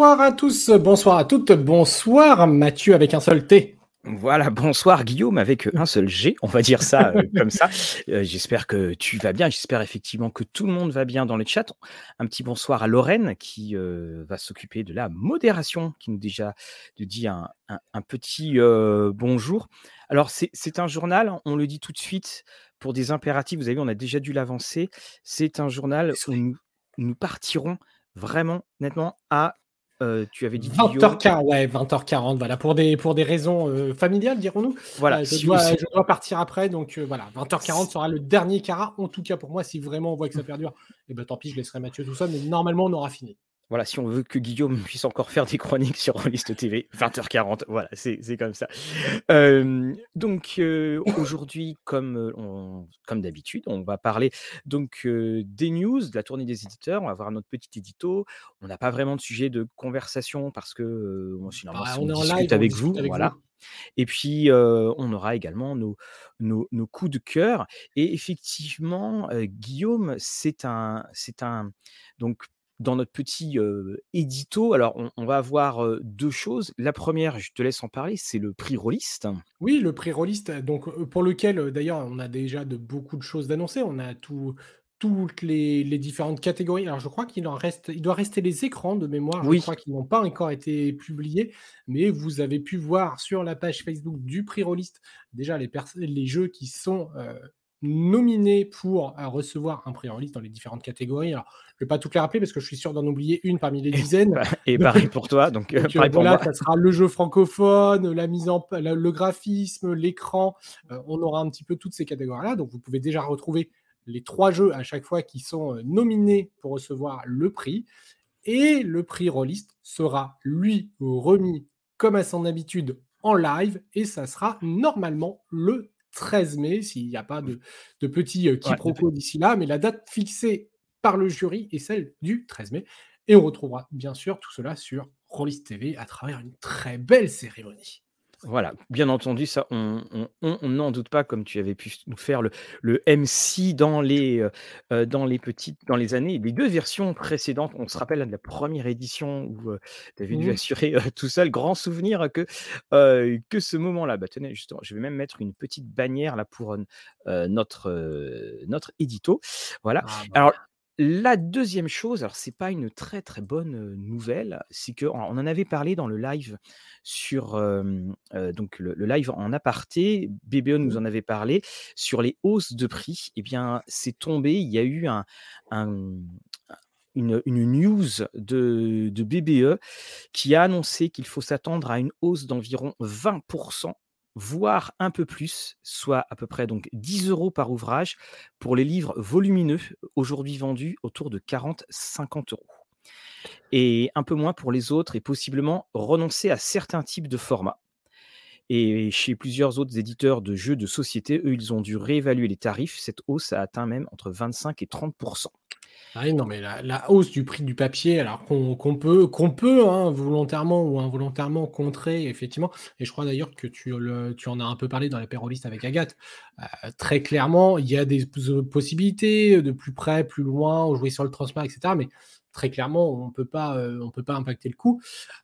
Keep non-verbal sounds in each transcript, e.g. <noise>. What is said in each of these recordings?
Bonsoir à tous, bonsoir à toutes, bonsoir Mathieu avec un seul T. Voilà, bonsoir Guillaume avec un seul G, on va dire ça euh, <laughs> comme ça. Euh, j'espère que tu vas bien, j'espère effectivement que tout le monde va bien dans le chat. Un petit bonsoir à Lorraine qui euh, va s'occuper de la modération, qui nous déjà dit un, petit bonjour. Alors c'est un journal, on le dit tout de suite, pour des impératifs, vous avez vu, on a déjà dû l'avancer. C'est un journal où nous, nous partirons vraiment, nettement, à tu avais dit 20h40, ouais, 20h40, voilà, pour des, pour des raisons familiales, dirons-nous. Voilà, je, dois, partir après, donc voilà, 20h40 sera le dernier cara, en tout cas pour moi, si vraiment on voit que ça <laughs> perdure, et eh ben tant pis, je laisserai Mathieu tout seul, mais normalement on aura fini. Voilà, si on veut que Guillaume <laughs> puisse encore faire des chroniques sur Rollist TV, 20h40, voilà, c'est comme ça. <laughs> donc aujourd'hui, comme, comme d'habitude, on va parler donc des news, de la tournée des éditeurs, on va voir notre petit édito. On n'a pas vraiment de sujet de conversation parce que bon, bah, on, est en live, avec vous, voilà. Et puis, on aura également nos, nos, nos, coups de cœur. Et effectivement, Guillaume, c'est un, c'est un, donc dans notre petit édito, alors on, va avoir deux choses. La première, je te laisse en parler, c'est le prix Rolliste. Oui, le prix Rolliste, donc pour lequel d'ailleurs on a déjà de beaucoup de choses d'annoncer. On a tout, toutes les, différentes catégories. Alors je crois qu'il en reste, il doit rester les écrans de mémoire. Je crois qu'ils n'ont pas encore été publiés, mais vous avez pu voir sur la page Facebook du prix Rolliste déjà les, les jeux qui sont nominés pour euh, recevoir un prix en liste dans les différentes catégories. Alors, vais pas toutes les rappeler parce que je suis sûr d'en oublier une parmi les dizaines. Et, pareil pour toi. Donc, <laughs> euh, pareil pour moi. ça sera le jeu francophone, la mise en, le graphisme, l'écran. Euh, on aura un petit peu toutes ces catégories-là. Donc, vous pouvez déjà retrouver les trois jeux à chaque fois qui sont nominés pour recevoir le prix. Et le prix Rollist sera, lui, remis comme à son habitude en live et ça sera normalement le 13 mai, s'il n'y a pas de, de petits euh, quiproquos d'ici là, mais la date fixée par le jury est celle du 13 mai. Et on retrouvera bien sûr tout cela sur Rollist TV à travers une très belle cérémonie. Voilà, bien entendu, ça, on n'en doute pas, comme tu avais pu nous faire le, le MC dans les, euh, euh, dans les petites, dans les années, les deux versions précédentes. On se rappelle de la première édition où tu avais dû mmh. assurer tout seul. Grand souvenir que, que ce moment-là. Bah, tenez, justement, je vais même mettre une petite bannière là pour notre, notre édito. Voilà. Ah, bah. Alors, la deuxième chose, alors c'est pas une très très bonne nouvelle, c'est qu'on en avait parlé dans le live sur donc le, live en aparté, BBE nous en avait parlé sur les hausses de prix. Eh bien, c'est tombé. Il y a eu un, une, news de, de, BBE qui a annoncé qu'il faut s'attendre à une hausse d'environ 20% voire un peu plus, soit à peu près donc 10 euros par ouvrage pour les livres volumineux, aujourd'hui vendus autour de 40-50 euros. Et un peu moins pour les autres, et possiblement renoncer à certains types de formats. Et chez plusieurs autres éditeurs de jeux de société, eux, ils ont dû réévaluer les tarifs. Cette hausse a atteint même entre 25 et 30 ah non, mais la, hausse du prix du papier, alors qu'on peut, peut hein, volontairement ou involontairement contrer, effectivement, et je crois d'ailleurs que tu, en as un peu parlé dans la péroliste avec Agathe, euh, très clairement, il y a des possibilités de plus près, plus loin, jouer sur le transfert, etc. Mais très clairement, on ne peut pas impacter le coût.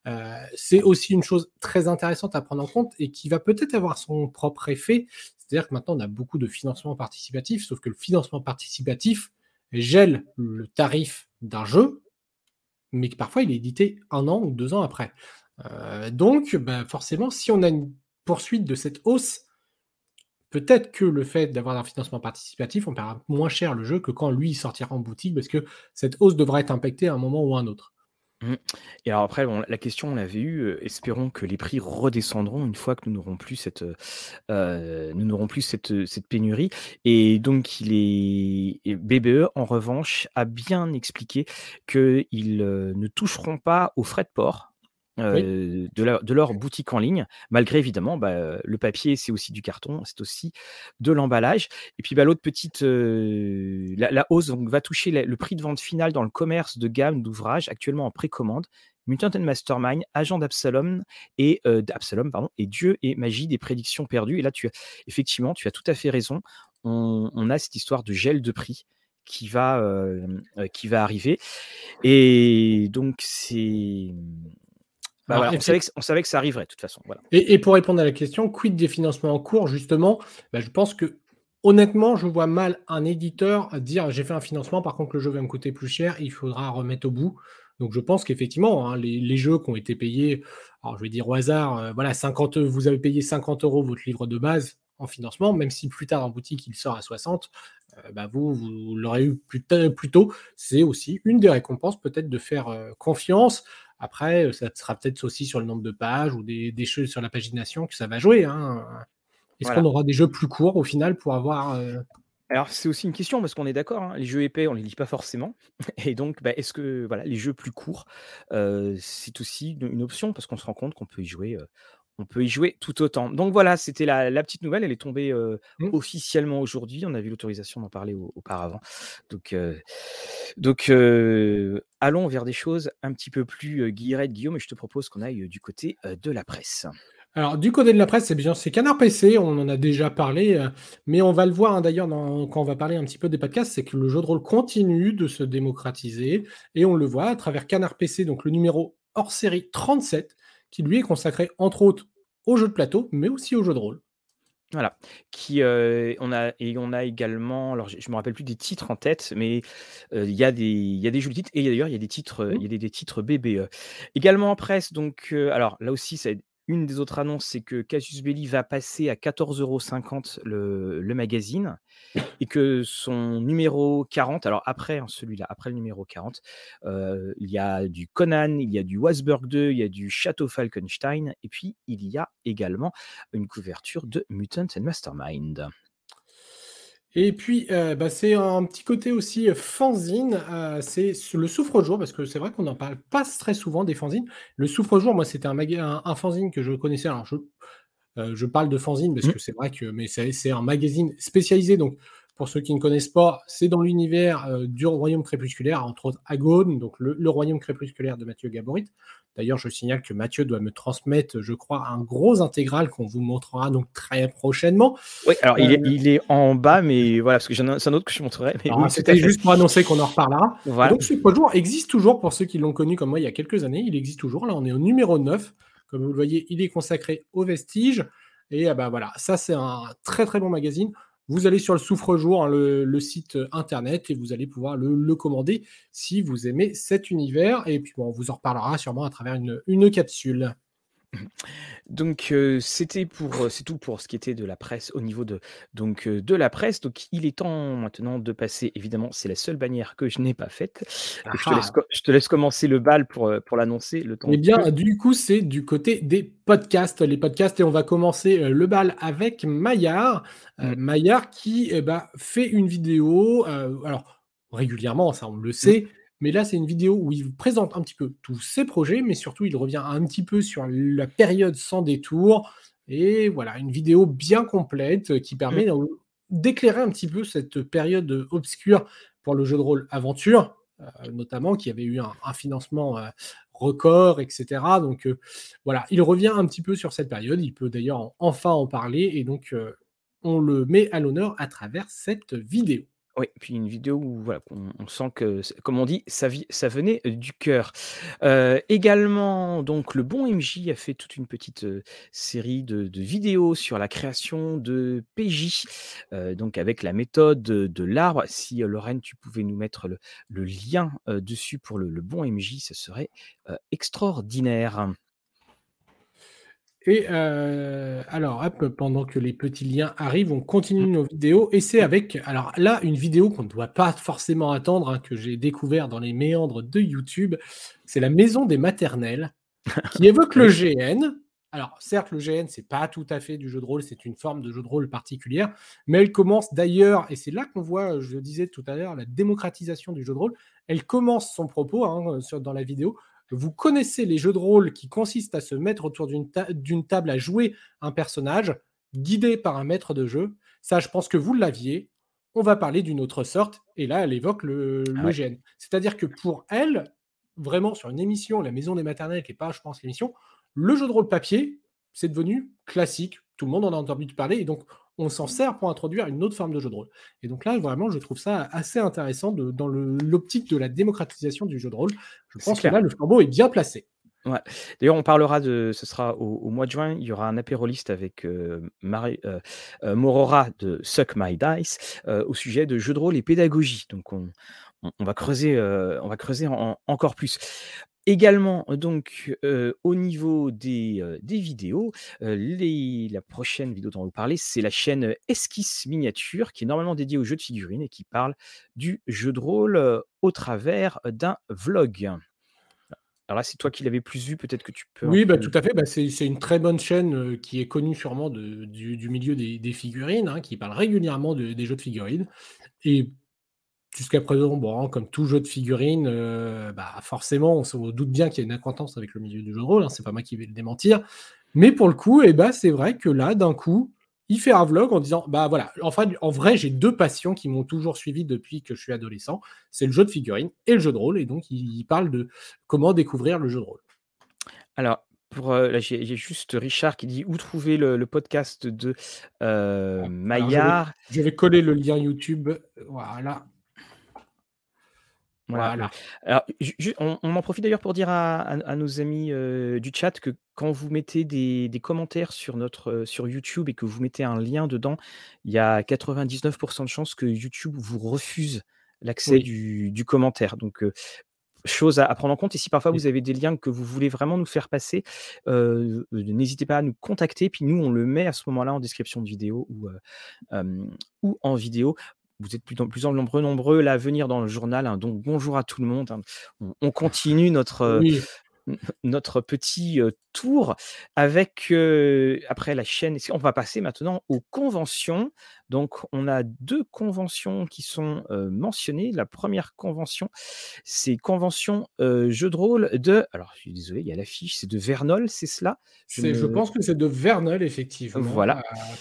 Euh, c'est aussi une chose très intéressante à prendre en compte et qui va peut-être avoir son propre effet. C'est-à-dire que maintenant, on a beaucoup de financement participatif, sauf que le financement participatif, gèle le tarif d'un jeu, mais que parfois il est édité un an ou deux ans après. Euh, donc, bah, forcément, si on a une poursuite de cette hausse, peut-être que le fait d'avoir un financement participatif, on paiera moins cher le jeu que quand lui sortira en boutique, parce que cette hausse devra être impactée à un moment ou à un autre. Mmh. Et alors après, la question, on l'avait eue, espérons que les prix redescendront une fois que nous n'aurons plus cette, cette, cette pénurie. Et donc, il est, BBE, en revanche, a bien expliqué qu'ils ne toucheront pas aux frais de port de, leur, boutique en ligne, malgré évidemment bah, le papier, c'est aussi du carton, c'est aussi de l'emballage. Et puis bah, l'autre petite, la, hausse va toucher le prix de vente final dans le commerce de gamme d'ouvrages actuellement en précommande. Mutant and Mastermind, Agent d'Absalom et pardon, et Dieu et Magie des prédictions perdues. Et là, effectivement, tu as tout à fait raison. On, a cette histoire de gel de prix qui va, qui va arriver et donc c'est bah, voilà, on savait que on savait que ça arriverait de toute façon, voilà. Et et pour répondre à la question, quid des financements en cours? Justement, bah, je pense que honnêtement, je vois mal un éditeur dire: «J'ai fait un financement, par contre le jeu va me coûter plus cher, il faudra remettre au bout». Donc je pense qu'effectivement, hein, les les jeux qui ont été payés, alors je vais dire au hasard, heu, voilà 50 vous avez payé 50 euros votre livre de base en financement, même si plus tard en boutique il sort à 60, heu, bah, vous, vous l'aurez eu plus tôt. C'est aussi une des récompenses peut-être de faire, heu, confiance. Après, heu, ça sera peut-être aussi sur le nombre de pages ou des des choses sur la pagination que ça va jouer, hein. Est-ce qu'on aura des jeux plus courts au final pour avoir, heu Alors c'est aussi une question parce qu'on est d'accord, hein, les jeux épais, on les lit pas forcément. <laughs> Et donc bah, est-ce que voilà, les jeux plus courts, heu, c'est aussi une option parce qu'on se rend compte qu'on peut y jouer, on peut y jouer tout autant. Donc voilà, c'était la la petite nouvelle, elle est tombée, mmh. officiellement aujourd'hui. On avait l'autorisation d'en parler au auparavant. Donc allons vers des choses un petit peu plus, heu, guillerette, Guillaume et je te propose qu'on aille, du côté, de la presse. Alors, du côté de la presse, c'est bien, c'est Canard PC, on en a déjà parlé, mais on va le voir, hein, d'ailleurs quand on va parler un petit peu des podcasts, c'est que le jeu de rôle continue de se démocratiser et on le voit à travers Canard PC, donc le numéro hors série 37 qui lui est consacré entre autres aux jeux de plateau, mais aussi aux jeux de rôle. Voilà, qui, heu, on a et on a également alors je je me rappelle plus des titres en tête, mais, heu, il y a des il y a des jolis titres et d'ailleurs il y a des titres, Mmh. il y a des des titres BBE. Également en presse donc, heu, alors là aussi c'est une des autres annonces, c'est que Casus Belli va passer à 14,50 € le le magazine et que son numéro 40 alors après, hein, celui-là, après le numéro 40, heu, il y a du Conan, il y a du Wasberg 2, il y a du Château Falkenstein et puis il y a également une couverture de Mutant and Mastermind. Et puis, heu, bah, c'est un petit côté aussi, heu, fanzine, heu, c'est le Souffre-Jour parce que c'est vrai qu'on n'en parle pas très souvent des fanzines. Le Souffre-Jour, moi, c'était un maga un un fanzine que je connaissais, alors je parle de fanzine parce Mmh. que c'est vrai que mais c'est un magazine spécialisé donc pour ceux qui ne connaissent pas, c'est dans l'univers, du Royaume crépusculaire, entre autres Agone, donc le le Royaume crépusculaire de Mathieu Gaborit. D'ailleurs, je signale que Mathieu doit me transmettre, je crois, un gros intégral qu'on vous montrera donc très prochainement. Oui, alors il est il est en bas, mais voilà, parce que j'en ai un c'est un autre que je montrerai, alors oui, c'était juste pour annoncer qu'on en reparlera Voilà. donc ce jour existe toujours pour ceux qui l'ont connu comme moi il y a quelques années, il existe toujours. Là, on est au numéro 9. Comme vous le voyez, il est consacré aux vestiges et ah bah, voilà, ça c'est un très, très bon magazine. Vous allez sur le Souffre-Jour, hein, le site, heu, internet et vous allez pouvoir le commander si vous aimez cet univers et puis bon, on vous en reparlera sûrement à travers une capsule. Donc c'était pour, c'est tout pour ce qui était de la presse au niveau de donc de la presse. Donc il est temps maintenant de passer évidemment, c'est la seule bannière que je n'ai pas faite. Ah Donc je te laisse ah! je te laisse commencer le bal pour, pour l'annoncer, le temps Eh que bien, du coup, c'est du côté des podcasts. Les podcasts et on va commencer, le bal avec Maillard. Mmh, Maillard qui, eh bah, fait une vidéo, alors régulièrement, ça on le mmh, sait, mais là, c'est une vidéo où il vous présente un petit peu tous ses projets, mais surtout il revient un petit peu sur la période sans détour et voilà, une vidéo bien complète, heu, qui permet, heu, d'éclairer un petit peu cette période, obscure pour le jeu de rôle aventure, heu, notamment qui avait eu un un financement, heu, record et cetera donc voilà, il revient un petit peu sur cette période. Il peut d'ailleurs en enfin en parler et donc on le met à l'honneur à travers cette vidéo. Oui, puis une vidéo où voilà, on sent que comme on dit, ça venait, heu, du cœur. Heu, également donc le bon MJ a fait toute une petite, heu, série de vidéos sur la création de PJ, donc avec la méthode, de l'arbre. Si, Lorraine, tu pouvais nous mettre le lien, dessus pour le bon MJ, ce serait, extraordinaire. Et heu, alors hop, pendant que les petits liens arrivent, on continue nos vidéos et c'est avec alors là, une vidéo qu'on ne doit pas forcément attendre, hein, que j'ai découvert dans les méandres de YouTube. C'est la maison des maternelles <laughs> qui évoque le GN. Alors certes, le GN, c'est pas tout à fait du jeu de rôle, c'est une forme de jeu de rôle particulière, mais elle commence d'ailleurs et c'est là qu'on voit, je le disais tout à l'heure, la démocratisation du jeu de rôle. Elle commence son propos, hein, dans la vidéo: «Vous connaissez les jeux de rôle qui consistent à se mettre autour d'une ta d'une table à jouer un personnage, guidé par un maître de jeu. Ça, je pense que vous l'aviez. On va parler d'une autre sorte» et là, elle évoque le ah le ouais, GN. C'est-à-dire que pour elle, vraiment sur une émission, La Maison des Maternelles, qui est pas, je pense, l'émission, le jeu de rôle papier, c'est devenu classique. Tout le monde en a entendu parler et donc on s'en sert pour introduire une autre forme de jeu de rôle. Et donc là, vraiment, je trouve ça assez intéressant de, dans l'optique de la démocratisation du jeu de rôle. Je pense que là, le flambeau est bien placé. Ouais. D'ailleurs, on parlera de, ce sera au, mois de juin, il y aura un apéroliste avec euh, Marie, euh, euh, Morora de Suck My Dice au sujet de jeux de rôle et pédagogie. Donc, on, on, va creuser, on va creuser encore plus. Également, donc, au niveau des, des vidéos, les, la prochaine vidéo dont on va vous parler, c'est la chaîne Esquisse Miniature, qui est normalement dédiée aux jeux de figurines et qui parle du jeu de rôle au travers d'un vlog. Alors là, c'est toi qui l'avais plus vu, peut-être que tu peux. Oui, bah, tout à fait. Bah, c'est une très bonne chaîne qui est connue sûrement de, du, milieu des, figurines, hein, qui parle régulièrement des jeux de figurines. Et jusqu'à présent, bon, comme tout jeu de figurines, euh, bah, forcément, on se doute bien qu'il y a une acquaintance avec le milieu du jeu de rôle, hein, c'est pas moi qui vais le démentir. Mais pour le coup, eh bah, c'est vrai que là, d'un coup, il fait un vlog en disant Bah voilà, enfin, en vrai, j'ai deux passions qui m'ont toujours suivi depuis que je suis adolescent c'est le jeu de figurines et le jeu de rôle. Et donc, il, parle de comment découvrir le jeu de rôle. Alors, pour, euh, j'ai juste Richard qui dit où trouver le, podcast de euh, Maillard? je vais coller le lien YouTube. Voilà. Voilà. Alors, on, en profite d'ailleurs pour dire à, nos amis du chat que quand vous mettez des, commentaires sur, notre, sur YouTube et que vous mettez un lien dedans, il y a 99% de chances que YouTube vous refuse l'accès du, commentaire. Donc, chose à, prendre en compte. Et si parfois vous avez des liens que vous voulez vraiment nous faire passer, n'hésitez pas à nous contacter. Puis nous, on le met à ce moment-là en description de vidéo ou, ou en vidéo vous êtes plus, plus en nombreux, nombreux là, à venir dans le journal. Hein, donc bonjour à tout le monde. Hein. On, continue notre, notre petit tour avec, après la chaîne. On va passer maintenant aux conventions? Donc on a deux conventions qui sont mentionnées. La première convention, c'est convention jeu de rôle de. Alors je suis désolé, il y a l'affiche, c'est de Vernol, c'est cela? Je, je pense que c'est de Vernol, effectivement. Voilà. Euh,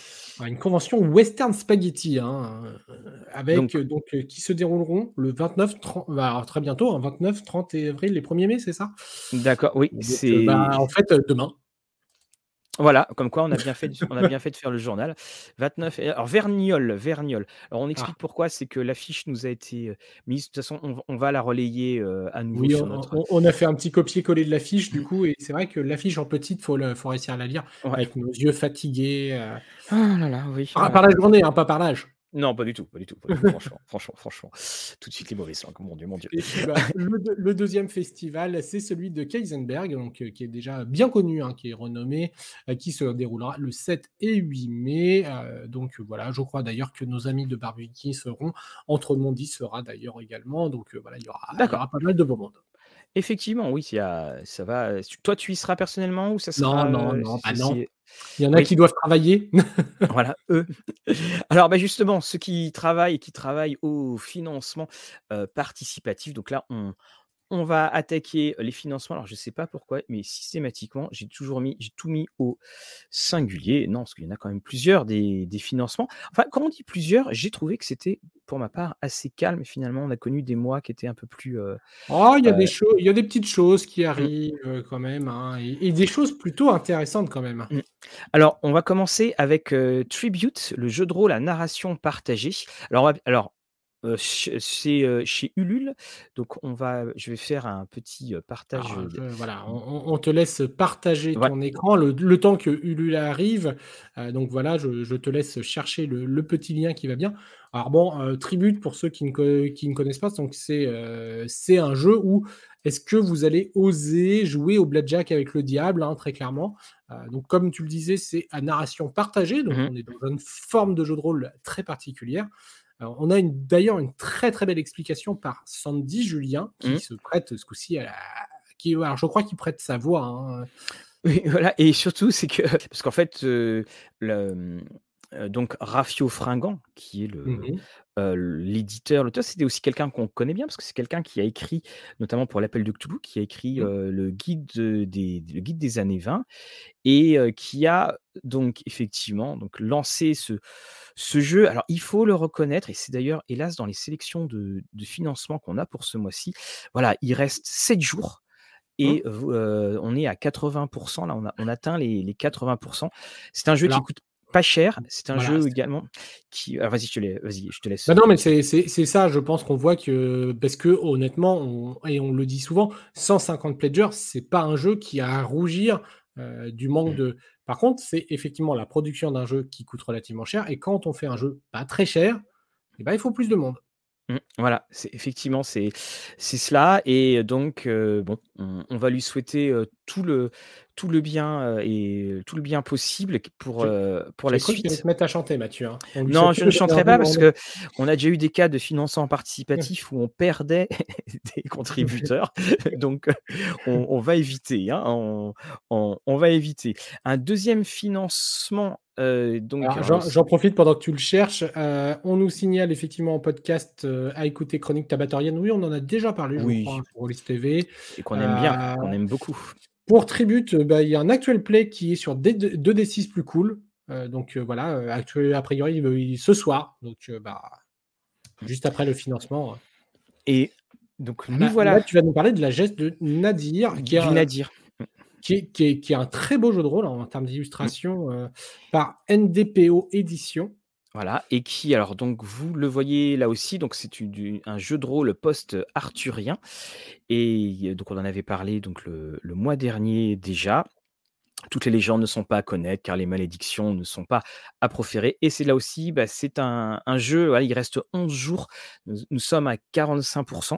une convention Western Spaghetti, hein, euh, avec donc, donc euh, qui se dérouleront le 29, 30, bah, très bientôt, 29, hein, 30 avril, les 1er mai, c'est ça? D'accord, oui. c'est bah, en fait demain. Voilà, comme quoi on a bien fait, <laughs> on a bien fait de faire le journal. 29. Alors Verniol, Verniol. Alors on explique ah. pourquoi, c'est que l'affiche nous a été mise. De toute façon, on, va la relayer à nouveau. Oui, on, a fait un petit copier-coller de l'affiche du coup, et c'est vrai que l'affiche en petite, faut le, faut réussir à la lire avec nos yeux fatigués. Ah là là, oui. Par, la journée, hein, pas par l'âge. Non, pas du tout, pas du tout. franchement, franchement, franchement. Tout de suite les mauvais langues, mon Dieu, mon Dieu. Bah, le, deuxième festival, c'est celui de Keisenberg, donc, euh, qui est déjà bien connu, hein, qui est renommé, euh, qui se déroulera le 7 et 8 mai. Euh, donc voilà, je crois d'ailleurs que nos amis de Barbecue seront. Entre Mondi sera d'ailleurs également. Donc voilà, il y, aura, il y aura pas mal de beaux mondes. Effectivement, oui, y a, ça va. Toi, tu y seras personnellement ou ça sera Non, non, non, ah non. Il y en a qui doivent travailler. <laughs> voilà, eux. <laughs> Alors, bah, justement, ceux qui travaillent et qui travaillent au financement participatif, donc là, on, on va attaquer les financements. Alors, je ne sais pas pourquoi, mais systématiquement, j'ai toujours mis, j'ai tout mis au singulier. Non, parce qu'il y en a quand même plusieurs des, financements. Enfin, quand on dit plusieurs, j'ai trouvé que c'était, pour ma part, assez calme. Et finalement, on a connu des mois qui étaient un peu plus. oh, il y a des choses, il y a des petites choses qui mmh. arrivent quand même, hein, et, des choses plutôt intéressantes quand même. Mmh. Alors, on va commencer avec Tribute, le jeu de rôle à narration partagée. Alors, alors c'est chez Ulule. Donc, on va, je vais faire un petit partage. voilà, on, te laisse partager ton écran le, temps que Ulule arrive. donc voilà, je, te laisse chercher le, petit lien qui va bien. Alors bon, Tribute pour ceux qui ne, qui ne connaissent pas, donc c'est c'est un jeu où est-ce que vous allez oser jouer au blackjack avec le diable, hein, très clairement. donc comme tu le disais, c'est à narration partagée, donc mmh on est dans une forme de jeu de rôle très particulière on a d'ailleurs une très très belle explication par Sandy Julien qui mmh. se prête ce coup-ci à qui, alors je crois qu'il prête sa voix. Hein. Oui, voilà, et surtout, c'est que, parce qu'en fait, le, donc Raffio Fringant, qui est mmh l'éditeur, l'auteur, c'était aussi quelqu'un qu'on connaît bien, parce que c'est quelqu'un qui a écrit, notamment pour l'appel de Cthulhu, qui a écrit mmh. le, guide des, le guide des années 20, et qui a donc effectivement donc, lancé ce, ce jeu. Alors, il faut le reconnaître, et c'est d'ailleurs, hélas, dans les sélections de, financement qu'on a pour ce mois-ci, voilà, il reste 7 jours. Et mmh. on est à 80%, là on a on atteint les, les 80%. C'est un jeu qui coûte pas cher. C'est un voilà, jeu également qui ah vas-y, je te je laisse, Bah, non, mais c'est ça, je pense qu'on voit que parce qu'honnêtement, on et on le dit souvent, 150 pledgers, c'est pas un jeu qui a à rougir, heu, du manque Mmh. de par contre, c'est effectivement la production d'un jeu qui coûte relativement cher et quand on fait un jeu pas très cher, et bah, il faut plus de monde. Mmh, voilà, c'est effectivement, c'est cela et donc heu, bon, on on va lui souhaiter, heu, tout le tout le bien, heu et tout le bien possible pour, heu, pour la que tu suite. te mettre à chanter Mathieu, hein. On Non, je que ne chanterai pas parce qu'on a déjà eu des cas de financement participatif où on perdait <laughs> des contributeurs, <laughs> donc heu, on on va éviter, hein, on on on va éviter. Un 2e financement, donc j'en profite pendant que tu le cherches, on nous signale effectivement en podcast, à écouter Chroniques Tabatoriennes. Oui, on en a déjà parlé, je crois, Oui hein, Rollis TV. et qu'on aime bien, qu'on aime beaucoup. Pour Tribute, heu, bah, il y a un actual play qui est sur D d 2D6 Plus Cool, heu, donc heu, voilà, heu, actu a priori, il ce soir, donc bah, juste après le financement, heu Et donc nous Bah, là, voilà tu vas nous parler de la geste de Nadir qui est Nadir. Qui est qui est qui est un très beau jeu de rôle en termes d'illustration, par NDPO Éditions. Voilà et qui alors donc vous le voyez là aussi, donc c'est un jeu de rôle post-arthurien et donc on en avait parlé donc le le mois dernier déjà. Toutes les légendes ne sont pas à connaître car les malédictions ne sont pas à proférer. Et c'est là aussi, bah, c'est un jeu, il reste 11 jours. Nous sommes à 45%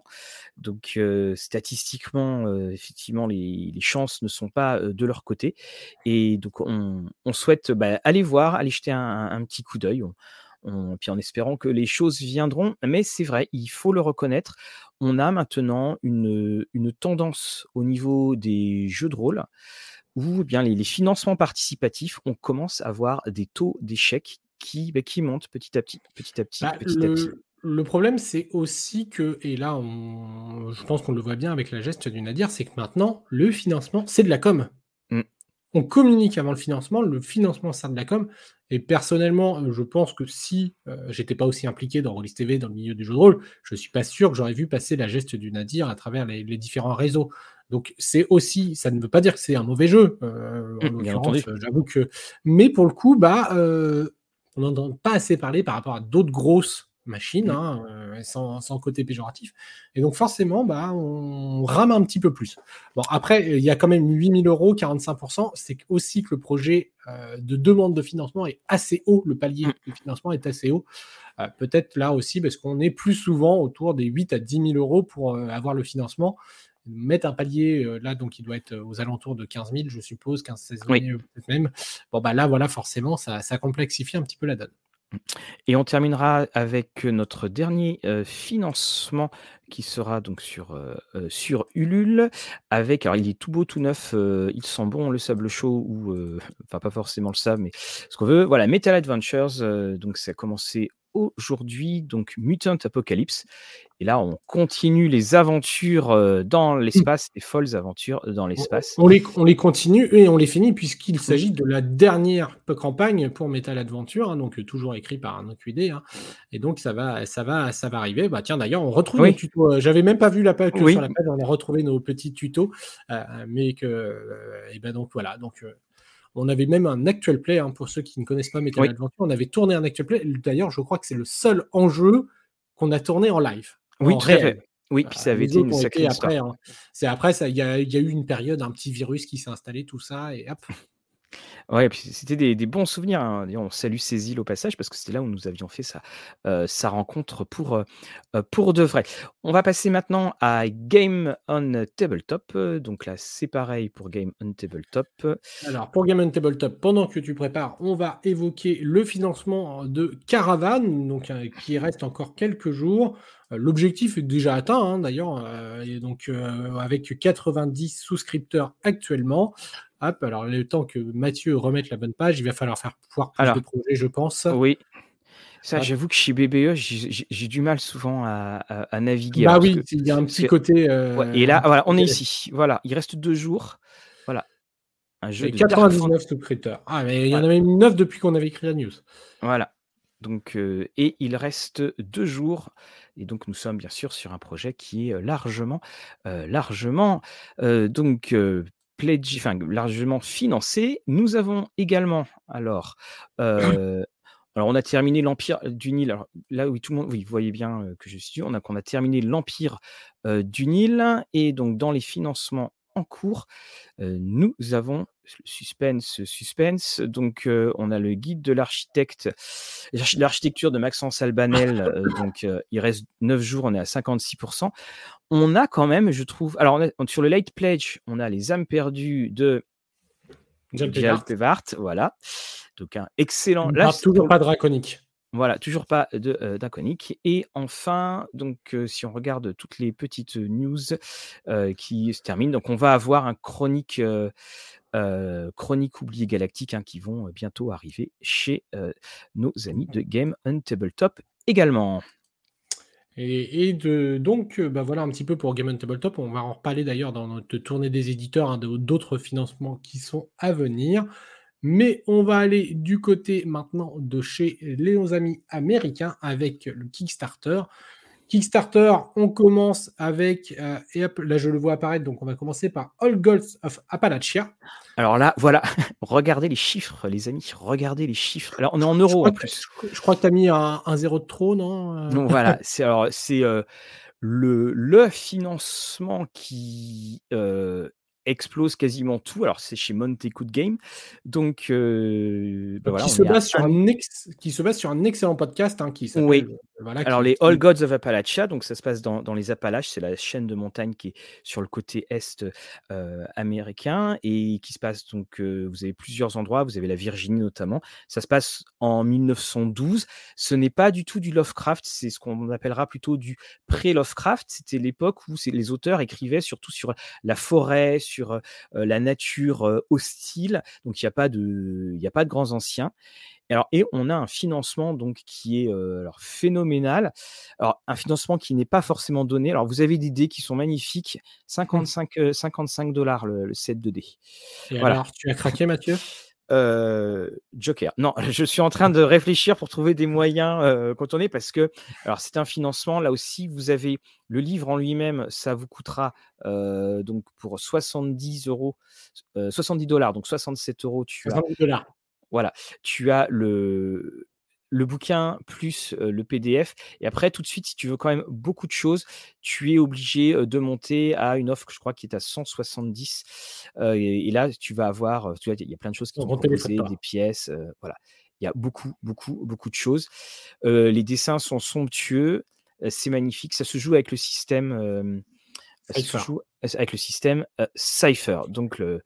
donc statistiquement, effectivement les chances ne sont pas, de leur côté. Et donc on souhaite, bah, aller voir, aller jeter un petit coup d'œil. Puis en espérant que les choses viendront, mais c'est vrai, il faut le reconnaître, on a maintenant une tendance au niveau des jeux de rôle où, eh bien, les les financements participatifs, on commence à voir des taux d'échec qui, bah, qui montent petit à petit, petit à petit, Bah, petit à petit. le le problème, c'est aussi que et là, on je pense qu'on le voit bien avec la geste du Nadir, c'est que maintenant, le financement, c'est de la com. Mmh. On communique avant le financement, le financement sert de la com et personnellement, heu, je pense que si, heu, j'étais pas aussi impliqué dans Rollis TV, dans le milieu du jeu de rôle, je suis pas sûr que j'aurais vu passer la geste du Nadir à travers les les différents réseaux. Donc c'est aussi ça ne veut pas dire que c'est un mauvais jeu, heu, Mmh, en bien l'occurrence, j'avoue que mais pour le coup, bah, heu, on n'entend pas assez parler par rapport à d'autres grosses machines, Mmh. hein, heu, sans sans côté péjoratif et donc forcément, bah, on rame un petit peu plus. Bon après, il y a quand même 8 000 €, 45% c'est aussi que le projet, de demande de financement est assez haut, le Mmh. palier de financement est assez haut. Peut-être là aussi parce qu'on est plus souvent autour des 8 à 10 000 € pour, heu, avoir le financement. Mettre un palier, heu, là donc il doit être, heu, aux alentours de 15 000 je suppose, 15-16 Oui. 000 peut-être même. Bon, bah, là, voilà, forcément ça ça complexifie un petit peu la donne. Et on terminera avec notre dernier, financement qui sera donc sur, Ulule avec alors il est tout beau, tout neuf, il sent bon le sable chaud ou enfin pas forcément le sable, mais ce qu'on veut. Voilà, Metal Adventures, donc ça a commencé aujourd'hui, donc Mutant Apocalypse. Et là on continue les aventures, heu, dans Mmh. l'espace, les folles aventures dans on l'espace. on les on les continue et on les finit puisqu'il s'agit de la dernière campagne pour Metal Adventure, hein, donc toujours écrit par un OQD, hein. Et donc ça va ça va ça va arriver. Bah, tiens d'ailleurs on retrouve nos tutos, heu, j'avais même pas vu la pa que sur la page, on a retrouvé nos petits tutos, mais que, et bah, donc voilà, donc on avait même un actual play, hein, pour ceux qui ne connaissent pas Metal Oui. Adventure, on avait tourné un actual play. D'ailleurs, je crois que c'est le seul enjeu qu'on a tourné en live, Oui, en tout à réel. fait. Oui, puis ça avait les été une sacrée histoire. après, hein. C'est après il y y a eu une période, un petit virus qui s'est installé, tout ça et hop. Ouais c'était des bons souvenirs, hein. On salue Cécile au passage parce que c'était là où nous avions fait sa, sa rencontre pour, heu heu, pour de vrai. On va passer maintenant à Game on Tabletop, donc là, c'est pareil pour Game on Tabletop. Alors pour Game on Tabletop, pendant que tu prépares, on va évoquer le financement de Caravan, donc heu, qui reste encore quelques jours. L'objectif est déjà atteint, hein, d'ailleurs, et donc heu, avec 90 souscripteurs actuellement. Hop, alors le temps que Mathieu remette la bonne page, il va falloir faire voir plus de Alors projets, je pense. oui, ça j'avoue que chez BBE, j'ai du mal souvent à à à naviguer Bah alors parce oui, il y a un petit que côté, ouais heu, et là, voilà, on est ici. Voilà, il reste 2 jours. Voilà, un jeu Et de Dark Fant 99 souscripteurs. Ah mais il y en a même 9 depuis qu'on avait écrit la news. Voilà, donc et il reste 2 jours et donc nous sommes bien sûr sur un projet qui est, largement, largement, donc pledge, enfin largement financé. Nous avons également, alors, alors on a terminé l'Empire du Nil. Alors, là, oui, tout le monde, oui, vous voyez bien que je suis. On a, qu'on a terminé l'Empire euh, du Nil. Et donc, dans les financements en cours, nous avons suspense, suspense. Donc, on a le guide de l'architecte, l'architecture de Maxence Albanel. <laughs> donc, il reste 9 jours, on est à 56%. On a quand même, je trouve. Alors, sur le late pledge, on a les âmes perdues de Jalpevart. Voilà. Donc, un excellent. Là, toujours pas draconique. Voilà, toujours pas de. Et enfin, donc, si on regarde toutes les petites news qui se terminent, donc on va avoir un chronique, chronique oublié galactique hein, qui vont bientôt arriver chez nos amis de Game on Tabletop également. Et, donc, bah voilà un petit peu pour Game on Tabletop. On va en reparler d'ailleurs dans notre tournée des éditeurs, hein, d'autres financements qui sont à venir. Mais on va aller du côté maintenant de chez les amis américains avec le Kickstarter. Kickstarter, on commence avec, euh, et là je le vois apparaître, donc on va commencer par All Gods of Appalachia. Alors là, voilà, <laughs> regardez les chiffres, les amis, regardez les chiffres. Alors on est en euros en plus. je, crois que tu as mis un, zéro de trop, non Non, voilà, <laughs> c'est alors c'est euh, le, le financement qui euh, explose quasiment tout. Alors, c'est chez Monte Coup de Game. Donc, euh, bah qui, se base sur un qui se base sur un excellent podcast hein, qui s'appelle. Oui. Euh, Alors, les All Gods of Appalachia, donc ça se passe dans, dans les Appalaches, c'est la chaîne de montagne qui est sur le côté est euh, américain et qui se passe donc, vous avez plusieurs endroits, vous avez la Virginie notamment. Ça se passe en 1912. Ce n'est pas du tout du Lovecraft, c'est ce qu'on appellera plutôt du pré-Lovecraft. C'était l'époque où les auteurs écrivaient surtout sur la forêt, sur la nature hostile. Donc, il n'y a, pas de, il a pas de grands anciens. Alors, et on a un financement donc qui est alors, phénoménal. Alors, un financement qui n'est pas forcément donné. Alors, vous avez des dés qui sont magnifiques. 55, mmh. 55 dollars le, set de dés. voilà. alors, tu as craqué, Mathieu? Joker. Non, <laughs> je suis en train de réfléchir pour trouver des moyens euh, contournés parce que, alors c'est un financement. Là aussi, vous avez le livre en lui-même, ça vous coûtera donc pour 70 euros, 70 dollars, donc 67 euros. Tu as, dollars. Voilà, tu as le le bouquin plus le PDF. Et après, tout de suite, si tu veux quand même beaucoup de choses, tu es obligé de monter à une offre que je crois qui est à 170. Et, là, tu vas avoir, tu vois, il y a plein de choses qui sont proposées, des pièces, voilà. Il y a beaucoup, beaucoup, beaucoup de choses. les dessins sont somptueux, c'est magnifique. Ça se joue avec le système. ça se joue avec le système Cypher. Donc, le,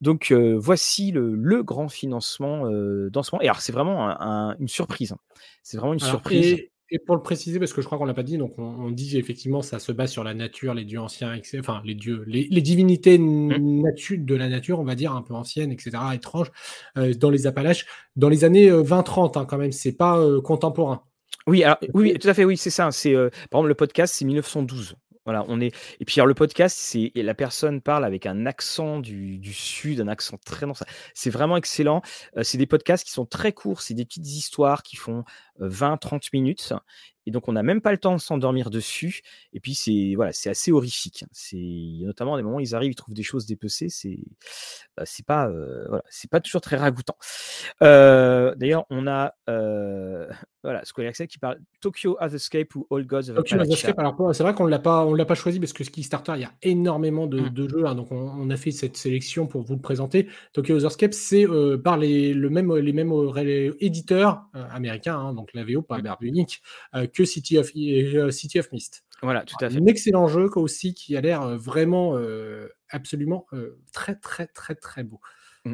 donc voici le, grand financement dans ce moment. Et alors c'est vraiment une surprise. Hein. C'est vraiment une surprise. Et, pour le préciser, parce que je crois qu'on l'a pas dit, donc on, dit effectivement ça se base sur la nature, les dieux anciens, enfin les dieux, les, divinités mmh. de la nature, on va dire un peu anciennes, etc., étranges, dans les Appalaches, dans les années 20-30 hein, quand même. C'est pas contemporain. Oui, alors, oui, tout à fait, oui, c'est ça. C'est par exemple le podcast, c'est 1912. Voilà, on est. Et puis alors le podcast, c'est la personne parle avec un accent du, du sud, un accent très dense. C'est vraiment excellent. c'est des podcasts qui sont très courts, c'est des petites histoires qui font 20-30 minutes. Et donc, on n'a même pas le temps de s'endormir dessus. Et puis, c'est voilà, c'est assez horrifique. C'est notamment des moments où ils arrivent, ils trouvent des choses dépecées. C'est bah, c'est pas voilà, c'est pas toujours très ragoûtant. D'ailleurs, on a <laughs> voilà, Square Access qui parle Tokyo Has Escape ou All Gods of Tokyo Has Escape. Alors, c'est vrai qu'on l'a pas, on l'a pas choisi parce que Kickstarter, il y a énormément de, mmh. jeux. Hein, donc, on, a fait cette sélection pour vous le présenter. Tokyo Has Escape, c'est par les, le même, les mêmes éditeurs américains. Hein, donc, la VO, pas mmh. unique que City of, euh, City of Mist. Voilà, tout à fait. Un excellent jeu aussi qui a l'air euh, vraiment euh, absolument très très très très beau. Mmh.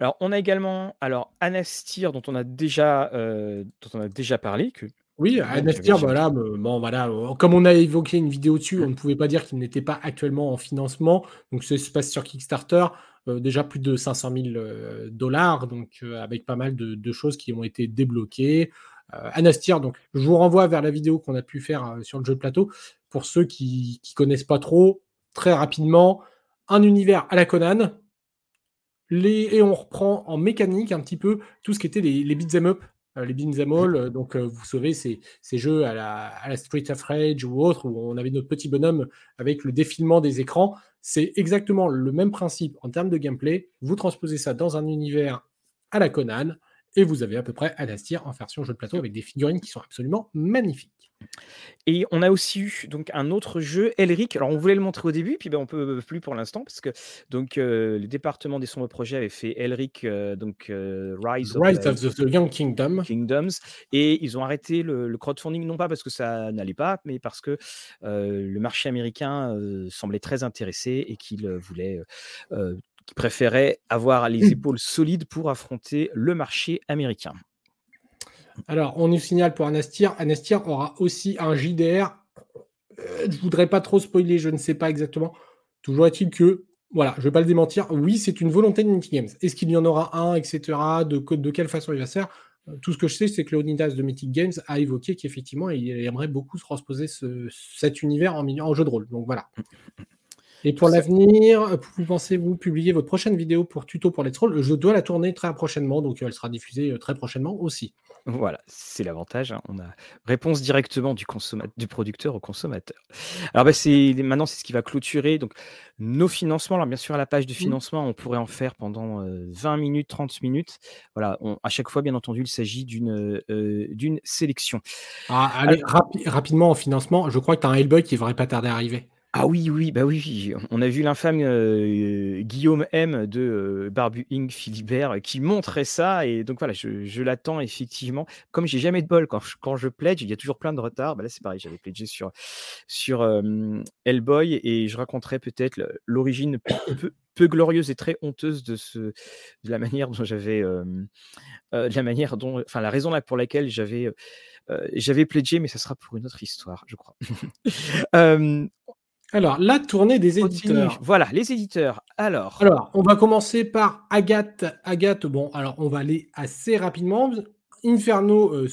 Alors on a également alors Anastir dont on a déjà dont on a déjà parlé que oui, Anastir, voilà, bon, voilà, comme on a évoqué une vidéo dessus, on ne pouvait pas dire qu'il n'était pas actuellement en financement. Donc, ça se passe sur Kickstarter, déjà plus de 500 000 dollars, donc avec pas mal de, de, choses qui ont été débloquées. Euh, Anastir. Donc, je vous renvoie vers la vidéo qu'on a pu faire euh, sur le jeu de plateau. Pour ceux qui ne connaissent pas trop, très rapidement, un univers à la Conan. Les, et on reprend en mécanique un petit peu tout ce qui était les, les beat'em up, euh, les beat'em all. Donc, vous savez, ces, ces jeux à la, à la, Street of Rage ou autre, où on avait notre petit bonhomme avec le défilement des écrans. C'est exactement le même principe en termes de gameplay. Vous transposez ça dans un univers à la Conan et vous avez à peu près Alastir en version jeu de plateau avec des figurines qui sont absolument magnifiques. Et on a aussi eu donc un autre jeu, Elric. Alors on voulait le montrer au début, puis ben on peut plus pour l'instant parce que donc euh, le département des sombres projets avait fait Elric, euh, donc euh, Rise, of, the, Young Kingdom. Kingdoms, et ils ont arrêté le, crowdfunding non pas parce que ça n'allait pas, mais parce que le marché américain semblait très intéressé et qu'il voulait qu'il préférait avoir les épaules solides pour affronter le marché américain. Alors, on nous signale pour Anastir. Anastir aura aussi un JDR. Euh, je voudrais pas trop spoiler, je ne sais pas exactement. Toujours est-il que, voilà, je ne vais pas le démentir. Oui, c'est une volonté de Mythic Games. Est-ce qu'il y en aura un, etc. De, de quelle façon il va se faire? Euh, Tout ce que je sais, c'est que Leonidas de Mythic Games a évoqué qu'effectivement, il aimerait beaucoup se transposer cet univers en, en jeu de rôle. Donc voilà. Et pour l'avenir, vous pensez-vous publier votre prochaine vidéo pour tuto pour Let's Roll Je dois la tourner très prochainement, donc elle sera diffusée euh, très prochainement aussi. Voilà, c'est l'avantage. Hein. On a réponse directement du, du producteur au consommateur. Alors bah, c'est maintenant c'est ce qui va clôturer donc nos financements. Alors bien sûr à la page de mmh. financement, on pourrait en faire pendant 20 minutes, 30 minutes. Voilà, à chaque fois bien entendu, il s'agit d'une d'une sélection. Ah, allez, rapidement en financement, je crois que tu as un Hellboy qui ne devrait pas tarder à arriver. Ah oui, oui, bah oui, on a vu l'infâme euh, Guillaume M de euh, Barbu Inc. Philibert qui montrait ça et donc voilà, je, l'attends effectivement. Comme j'ai jamais de bol quand je, quand pledge, il y a toujours plein de retard. Bah là c'est pareil, j'avais pledgé sur sur Hellboy et je raconterai peut-être l'origine peu, glorieuse et très honteuse de la manière dont j'avais euh, de la enfin la raison pour laquelle j'avais j'avais pledgé, mais ça sera pour une autre histoire, je crois. <laughs> Alors, la tournée des éditeurs. Voilà, les éditeurs. Alors. Alors, on va commencer par Agathe. Agathe, bon, alors on va aller assez rapidement. Inferno euh,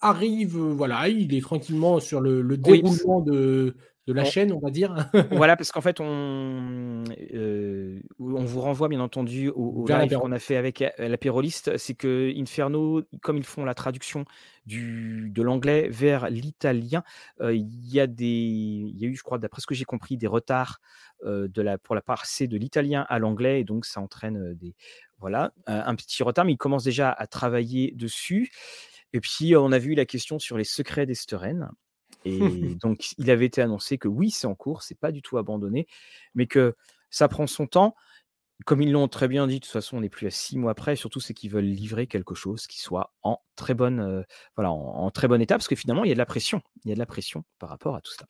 arrive, euh, voilà, il est tranquillement sur le, déroulement de, de la chaîne, on va dire. <laughs> voilà, parce qu'en fait, on, euh, on vous renvoie bien entendu au, live qu'on a fait avec euh, l'apéroliste. C'est que Inferno, comme ils font la traduction du, de l'anglais vers l'italien, euh, il y a des, il y a eu, je crois, d'après ce que j'ai compris, des retards de la, pour la part C de l'italien à l'anglais, et donc ça entraîne des, voilà, un petit retard, mais ils commencent déjà à travailler dessus. Et puis, on a vu la question sur les secrets d'Esteren. Et <laughs> donc, il avait été annoncé que oui, c'est en cours, c'est pas du tout abandonné, mais que ça prend son temps. Comme ils l'ont très bien dit, de toute façon, on n'est plus à six mois après. Surtout, c'est qu'ils veulent livrer quelque chose qui soit en très bonne, euh, voilà, en, très bon état, parce que finalement, il y a de la pression. Il y a de la pression par rapport à tout ça.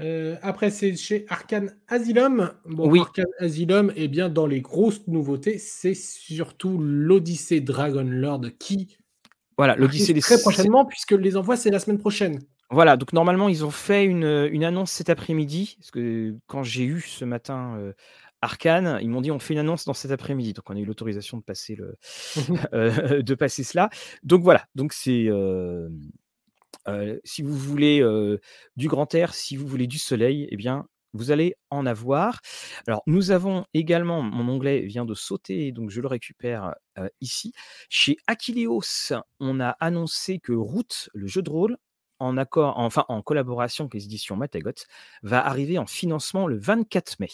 Euh, après, c'est chez Arkane Asylum. Bon, oui. Arkane Asylum, eh bien, dans les grosses nouveautés, c'est surtout l'Odyssée Dragon Lord qui voilà, l'Odyssée des très prochainement, puisque les envois, c'est la semaine prochaine. Voilà, donc normalement, ils ont fait une, annonce cet après-midi. Parce que quand j'ai eu ce matin euh, Arkane, ils m'ont dit on fait une annonce dans cet après-midi. Donc on a eu l'autorisation de passer le <laughs> <laughs> euh, de passer cela. Donc voilà, donc c'est euh, si vous voulez du grand air, si vous voulez du soleil, eh bien vous allez en avoir. Alors, nous avons également, mon onglet vient de sauter, donc je le récupère ici. Chez Aquileos, on a annoncé que Route, le jeu de rôle, en accord, enfin en collaboration avec les éditions Matagot, va arriver en financement le 24 mai.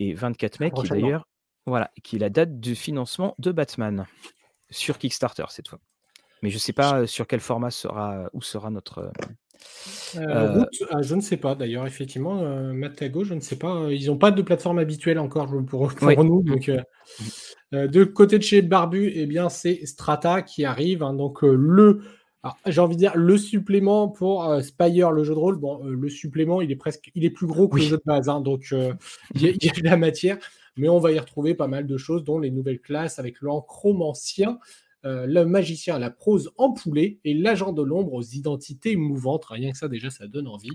Et 24 mai, qui d'ailleurs, voilà, qui est la date de financement de Batman sur Kickstarter cette fois. Mais je ne sais pas sur quel format sera, où sera notre, euh, euh, route, ah, je ne sais pas d'ailleurs, effectivement, euh, Matago, je ne sais pas. Ils n'ont pas de plateforme habituelle encore <laughs> pour, nous. Donc, de côté de chez Barbu, eh bien, c'est Strata qui arrive. Hein, donc, le, j'ai envie de dire, le supplément pour Spire, le jeu de rôle. Bon, le supplément, il est presque, il est plus gros que le jeu de base. Hein, donc, il y, <laughs> y, a de la matière. Mais on va y retrouver pas mal de choses, dont les nouvelles classes avec l'encromancien. Euh, le magicien à la prose empoulée et l'agent de l'ombre aux identités mouvantes. Rien que ça, déjà, ça donne envie.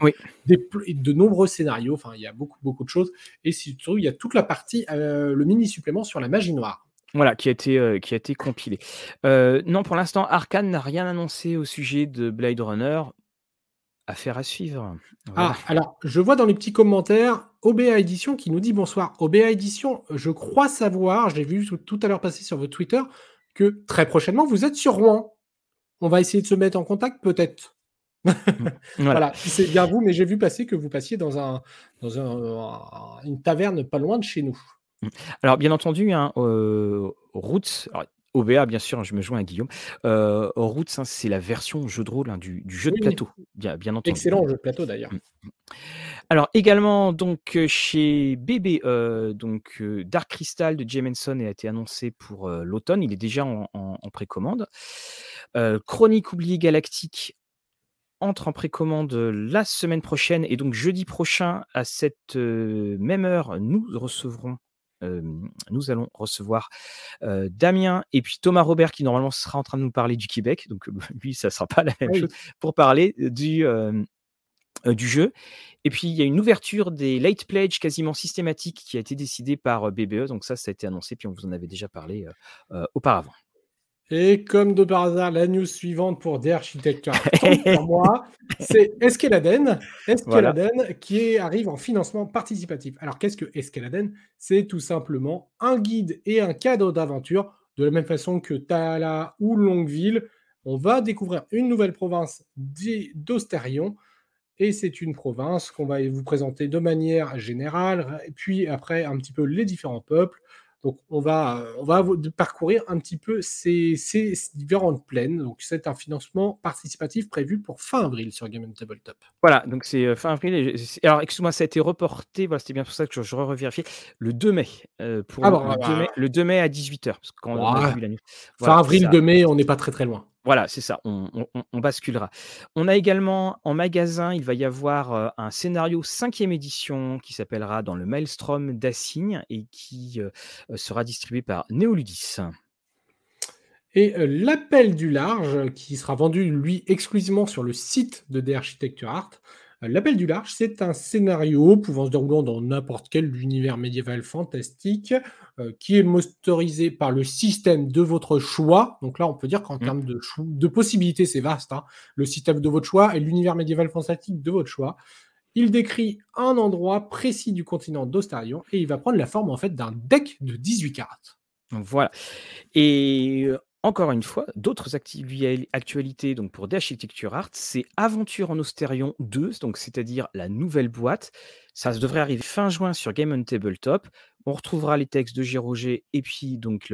de nombreux scénarios, enfin, il y a beaucoup, beaucoup de choses. Et surtout, il y a toute la partie, euh, le mini supplément sur la magie noire. Voilà, qui a été, euh, qui a été compilé. non, pour l'instant, Arkane n'a rien annoncé au sujet de Blade Runner. Affaire à suivre. Ah, alors, je vois dans les petits commentaires OBA Édition qui nous dit bonsoir. OBA Édition, je crois savoir, je l'ai vu tout à l'heure passer sur votre Twitter, que très prochainement, vous êtes sur Rouen. On va essayer de se mettre en contact peut-être. Mmh. Voilà. Voilà, c'est bien vous, mais j'ai vu passer que vous passiez dans un dans un une taverne pas loin de chez nous. Mmh. Alors bien entendu, hein, heu, Roots, alors OVA bien sûr, hein, je me joins à Guillaume. Heu, Roots, hein, c'est la version jeu de rôle, hein, du du jeu de Oui, plateau, bien bien entendu. Excellent jeu de plateau d'ailleurs. Mmh, mmh. Alors également donc heu, chez BB, heu, donc heu, Dark Crystal de Jim Henson a été annoncé pour, heu, l'automne. Il est déjà en en en précommande. Heu, Chroniques oubliées galactiques entre en précommande, la semaine prochaine et donc jeudi prochain à cette, même heure, nous recevrons, nous allons recevoir, Damien et puis Thomas Robert qui normalement sera en train de nous parler du Québec, donc heu, <laughs> lui ça sera pas la même Oui. chose, pour parler du, du jeu et puis il y a une ouverture des late pledge quasiment systématique qui a été décidée par, BBE, donc ça, ça a été annoncé, puis on vous en avait déjà parlé, auparavant. Et comme de par hasard, la news suivante pour The Architecture tombe <laughs> sur moi, c'est Escaladen Voilà. Escaladen qui est arrive en financement participatif. Alors qu'est-ce que Escaladen? C'est tout simplement un guide et un cadeau d'aventure, de la même façon que Thala ou Longueville. On va découvrir une nouvelle province d'I d'Austarion et c'est une province qu'on va vous présenter de manière générale, et puis après un petit peu les différents peuples. Donc on va, on va parcourir un petit peu ces ces ces différentes plaines. Donc c'est un financement participatif prévu pour fin avril sur Game Tabletop. Voilà, donc c'est, heu, fin avril et alors excuse-moi, ça a été reporté, voilà, c'était bien pour ça que je je revérifiais. Le 2 mai, heu, pour Ah le bon, le ah 2 mai bah le 2 mai à 18:00 parce que quand on a Ouah, vu la news fin voilà, avril, ça. 2 mai, on n'est pas très, très loin. Voilà, c'est ça, on basculera. On a également en magasin, il va y avoir, heu, un scénario 5e édition qui s'appellera Dans le Maelstrom d'Assigne et qui, heu heu, sera distribué par Néoludis. Et l'Appel du large qui sera vendu, lui, exclusivement sur le site de The Architecture Art. Heu, l'Appel du large, c'est un scénario pouvant se déroulant dans n'importe quel univers médiéval fantastique, heu, qui est motorisé par le système de votre choix. Donc là, on peut dire qu'en Mmh. termes de possibilités, c'est vaste, hein. Le système de votre choix et l'univers médiéval fantastique de votre choix. Il décrit un endroit précis du continent d'Austarion et il va prendre la forme, en fait, d'un deck de 18 cartes. Donc voilà et heu, encore une fois, d'autres actualités donc pour The Art, c'est Aventures en Austarion 2, donc c'est-à-dire la nouvelle boîte. Ça devrait arriver fin juin sur Game Tabletop. On retrouvera les textes de J. Roger et puis donc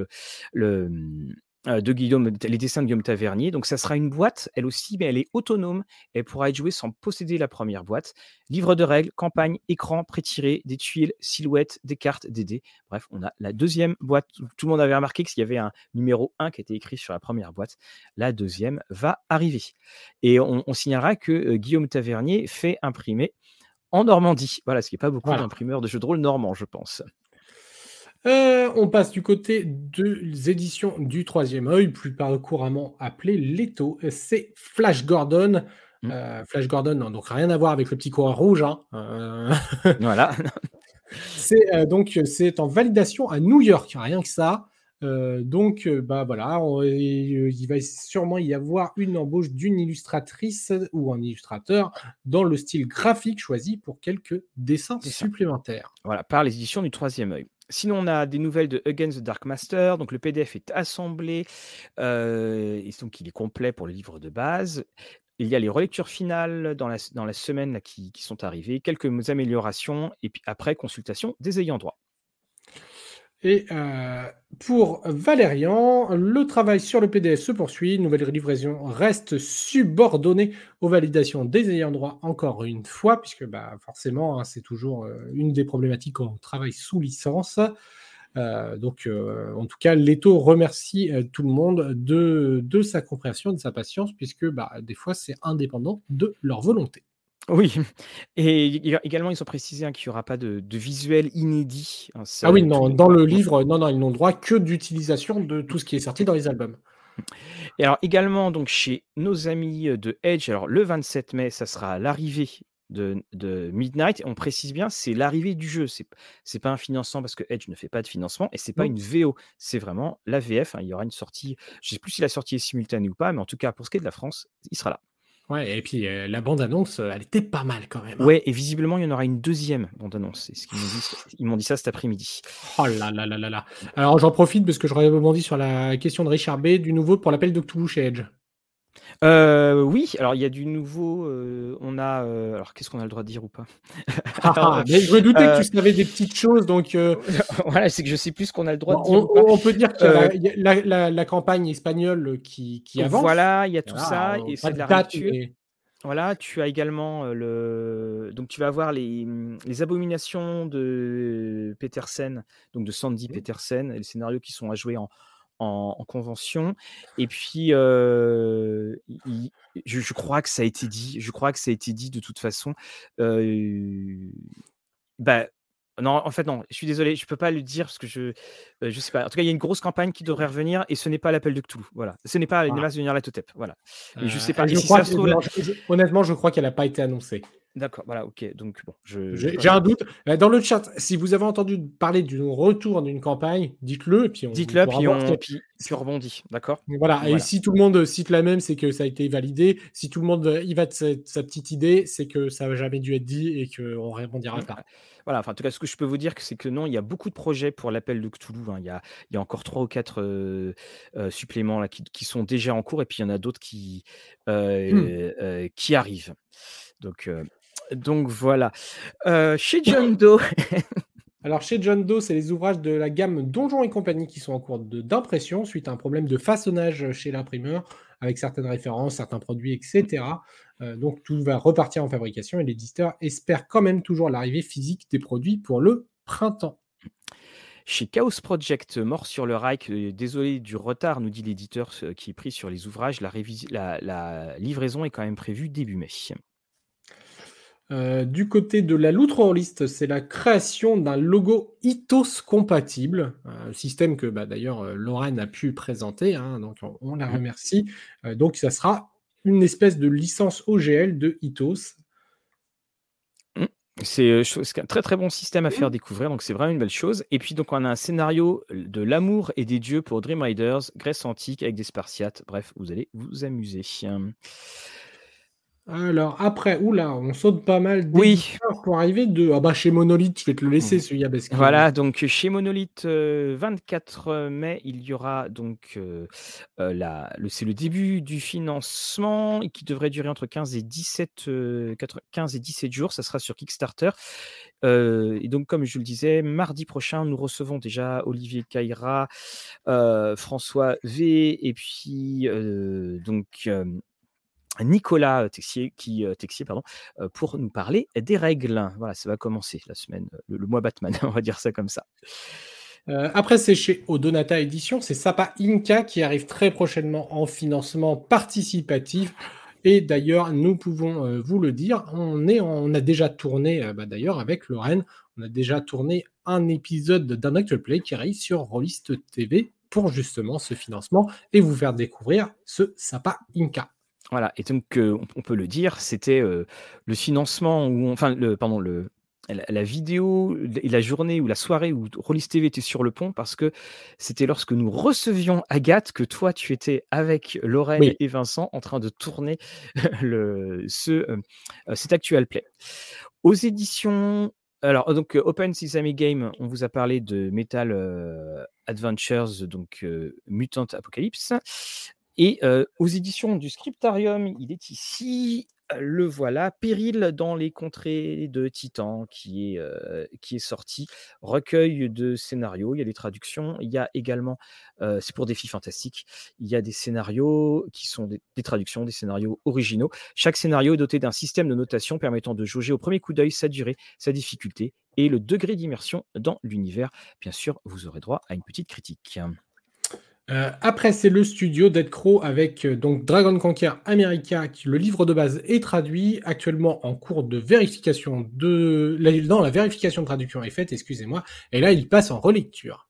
le de Guillaume les dessins de Guillaume Tavernier. Donc ça sera une boîte, elle aussi, mais elle est autonome. Elle pourra être jouée sans posséder la 1re boîte. Livre de règles, campagne, écran, pré-tiré, des tuiles, silhouettes, des cartes, des dés. Bref, on a la 2e boîte. Tout le monde avait remarqué qu'il y avait un numéro 1 qui était écrit sur la 1re boîte. La 2e va arriver et on on signalera que, heu, Guillaume Tavernier fait imprimer en Normandie. Voilà, ce qui est pas beaucoup Voilà. d'imprimeurs de jeux de rôle normands, je pense. Heu, on passe du côté des éditions du Troisième Œil, plus couramment appelé Leto. C'est Flash Gordon. Mmh. Heu, Flash Gordon, non, donc rien à voir avec le petit coureur rouge, hein, heu <laughs> Voilà. c'est, donc c'est en validation à New York, rien que ça. Donc bah, voilà, on il va sûrement y avoir une embauche d'une illustratrice ou un illustrateur dans le style graphique choisi pour quelques dessins supplémentaires. Voilà, par les éditions du Troisième Œil. Sinon, on a des nouvelles de Against the Dark Master, donc le PDF est assemblé, et donc il est complet pour le livre de base. Il y a les relectures finales dans la semaine qui qui sont arrivées, quelques améliorations et puis après consultation des ayants droit. Et heu, pour Valérian, le travail sur le PDF se poursuit. Nouvelle livraison reste subordonnée aux validations des ayants droit, encore une fois, puisque, bah, forcément, hein, c'est toujours, heu, une des problématiques quand on travaille sous licence. Heu, donc en tout cas, Leto remercie, tout le monde de de sa compréhension, de sa patience, puisque, bah, des fois, c'est indépendant de leur volonté. Oui et ég également, ils ont précisé, hein, qu'il y aura pas de de visuel inédit, hein, Ah oui, non, dans le livre, non, non, ils n'ont droit que d'utilisation de tout ce qui est sorti dans les albums. Et alors également donc chez nos amis, heu, de Edge, alors le 27 mai, ça sera l'arrivée de de Midnight. On précise bien, c'est l'arrivée du jeu, c'est c'est pas un financement parce que Edge ne fait pas de financement et c'est pas une VO, c'est vraiment la VF, hein. Il y aura une sortie, je sais plus si la sortie est simultanée ou pas, mais en tout cas, pour ce qui est de la France, il sera là. Ouais et puis, heu, la bande annonce, heu, elle était pas mal quand même, hein. Ouais et visiblement, il y en aura une 2e bande annonce. C'est ce qu'ils m'ont dit ils m'ont dit ça cet après-midi. Oh là là là là là là. Alors j'en profite parce que je rebondis sur la question de Richard B, du nouveau pour l'Appel de Cthulhu chez Edge. Heu, oui, alors il y a du nouveau, heu, on a, heu, alors qu'est-ce qu'on a le droit de dire ou pas? <laughs> Ah ah, mais je me doutais que tu savais des petites choses donc <laughs> voilà, c'est que je sais plus ce qu'on a le droit de dire on ou pas. on on peut dire qu'il y a Heu la il y a la la la campagne espagnole qui qui avance. voilà, il y a tout Voilà, ça et c'est de la Voilà, tu as également, le donc tu vas avoir les, les abominations de Petersen, donc de Sandy Petersen et les scénarios qui sont à jouer en en en convention et puis, je je crois que ça a été dit je crois que ça a été dit de toute façon, bah, non, en fait, non, je suis désolé, je peux pas le dire parce que je, je sais pas. En tout cas, il y a une grosse campagne qui devrait revenir et ce n'est pas l'appel de Cthulhu, voilà. Ce n'est pas une voilà. masse de Nyarlathotep, voilà. Mais je sais pas je si crois ça se trouve honnêtement, je crois qu'elle a pas été annoncée. D'accord, voilà, OK, donc bon, je j'ai un doute. Heu, dans le chat, si vous avez entendu parler du retour d'une campagne, dites-le puis on dites-le, puis voir on puis puis on rebondit, d'accord? voilà et si tout le monde, cite la même, c'est que ça a été validé. Si tout le monde, heu, y va de sa petite idée, c'est que ça a jamais dû être dit et qu'on mmh, rebondira ouais. pas. Voilà, enfin, en tout cas, ce que je peux vous dire, c'est que non, il y a beaucoup de projets pour l'appel de Cthulhu, hein. Il y a il y a encore 3 ou 4 heu heu, suppléments là qui qui sont déjà en cours et puis il y en a d'autres qui, Mmh. qui arrivent. Donc donc voilà. Heu, chez John Doe <laughs> Alors chez John Doe, c'est les ouvrages de la gamme Donjons et compagnie qui sont en cours d'impression suite à un problème de façonnage chez l'imprimeur avec certaines références, certains produits, et cetera. Heu, donc tout va repartir en fabrication et l'éditeur espère quand même toujours l'arrivée physique des produits pour le printemps. chez Chaos Project, Mort sur le Reich, heu, désolé du retard, nous dit l'éditeur qui est pris sur les ouvrages. La révisi la la livraison est quand même prévue début mai. Heu, du côté de la Lootrollist, c'est la création d'un logo Ethos compatible, un système que, bah, d'ailleurs, heu, Lorraine a pu présenter, hein, donc on on la remercie. Heu, donc ça sera une espèce de licence OGL de Ethos. Mmh. C'est, un très, très bon système à faire découvrir, donc c'est vraiment une belle chose et puis donc on a un scénario, de l'amour et des dieux pour Dream Riders, Grèce antique avec des spartiates, bref, vous allez vous amuser. Alors après, ouh là, on saute pas mal oui, pour arriver de ah bah, chez Monolith, je vais te le laisser celui-là parce que voilà donc chez Monolith, heu, 24 mai, il y aura donc, heu, la le c'est le début du financement qui devrait durer entre 15 et 17, heu, quatre 15 et 17 jours, ça sera sur Kickstarter. Et donc comme je le disais, mardi prochain, nous recevons déjà Olivier Caïra, François V et puis, donc, Nicolas, Texier qui, heu, Texier pardon, heu, pour nous parler des règles. Voilà, ça va commencer la semaine, le mois Batman, <laughs> on va dire ça comme ça. Après, c'est chez Odonata Éditions, c'est Sapa Inca qui arrive très prochainement en financement participatif et d'ailleurs, nous pouvons, vous le dire, on est on a déjà tourné, bah, d'ailleurs avec Lorraine, on a déjà tourné un épisode d'un Actual Play qui arrive sur Rollist TV pour justement ce financement et vous faire découvrir ce Sapa Inca. Voilà et donc, on on peut le dire, c'était, le financement où on enfin le pardon, le la la vidéo et la journée ou la soirée où Rollis TV était sur le pont parce que c'était lorsque nous recevions Agathe que toi tu étais avec Lorraine Oui. et Vincent en train de tourner <laughs> le ce, hem, heu, cet actual play. Aux éditions alors donc, heu, Open Sesame Game, on vous a parlé de Metal, Adventures donc, heu, Mutant Apocalypse et heu, aux éditions du Scriptarium, il est ici, le voilà, Péril dans les contrées de Titan qui est, heu, qui est sorti. Recueil de scénarios, il y a des traductions, il y a également, heu, c'est pour Défis Fantastiques, il y a des scénarios qui sont des des traductions, des scénarios originaux. Chaque scénario est doté d'un système de notation permettant de jauger au premier coup d'œil sa durée, sa difficulté et le degré d'immersion dans l'univers. Bien sûr, vous aurez droit à une petite critique. Heu, après, c'est le studio Dead Crow avec, heu, donc Dragon Conquer America qui le livre de base est traduit, actuellement en cours de vérification de la non, la vérification de traduction est faite, excusez-moi et là, il passe en relecture.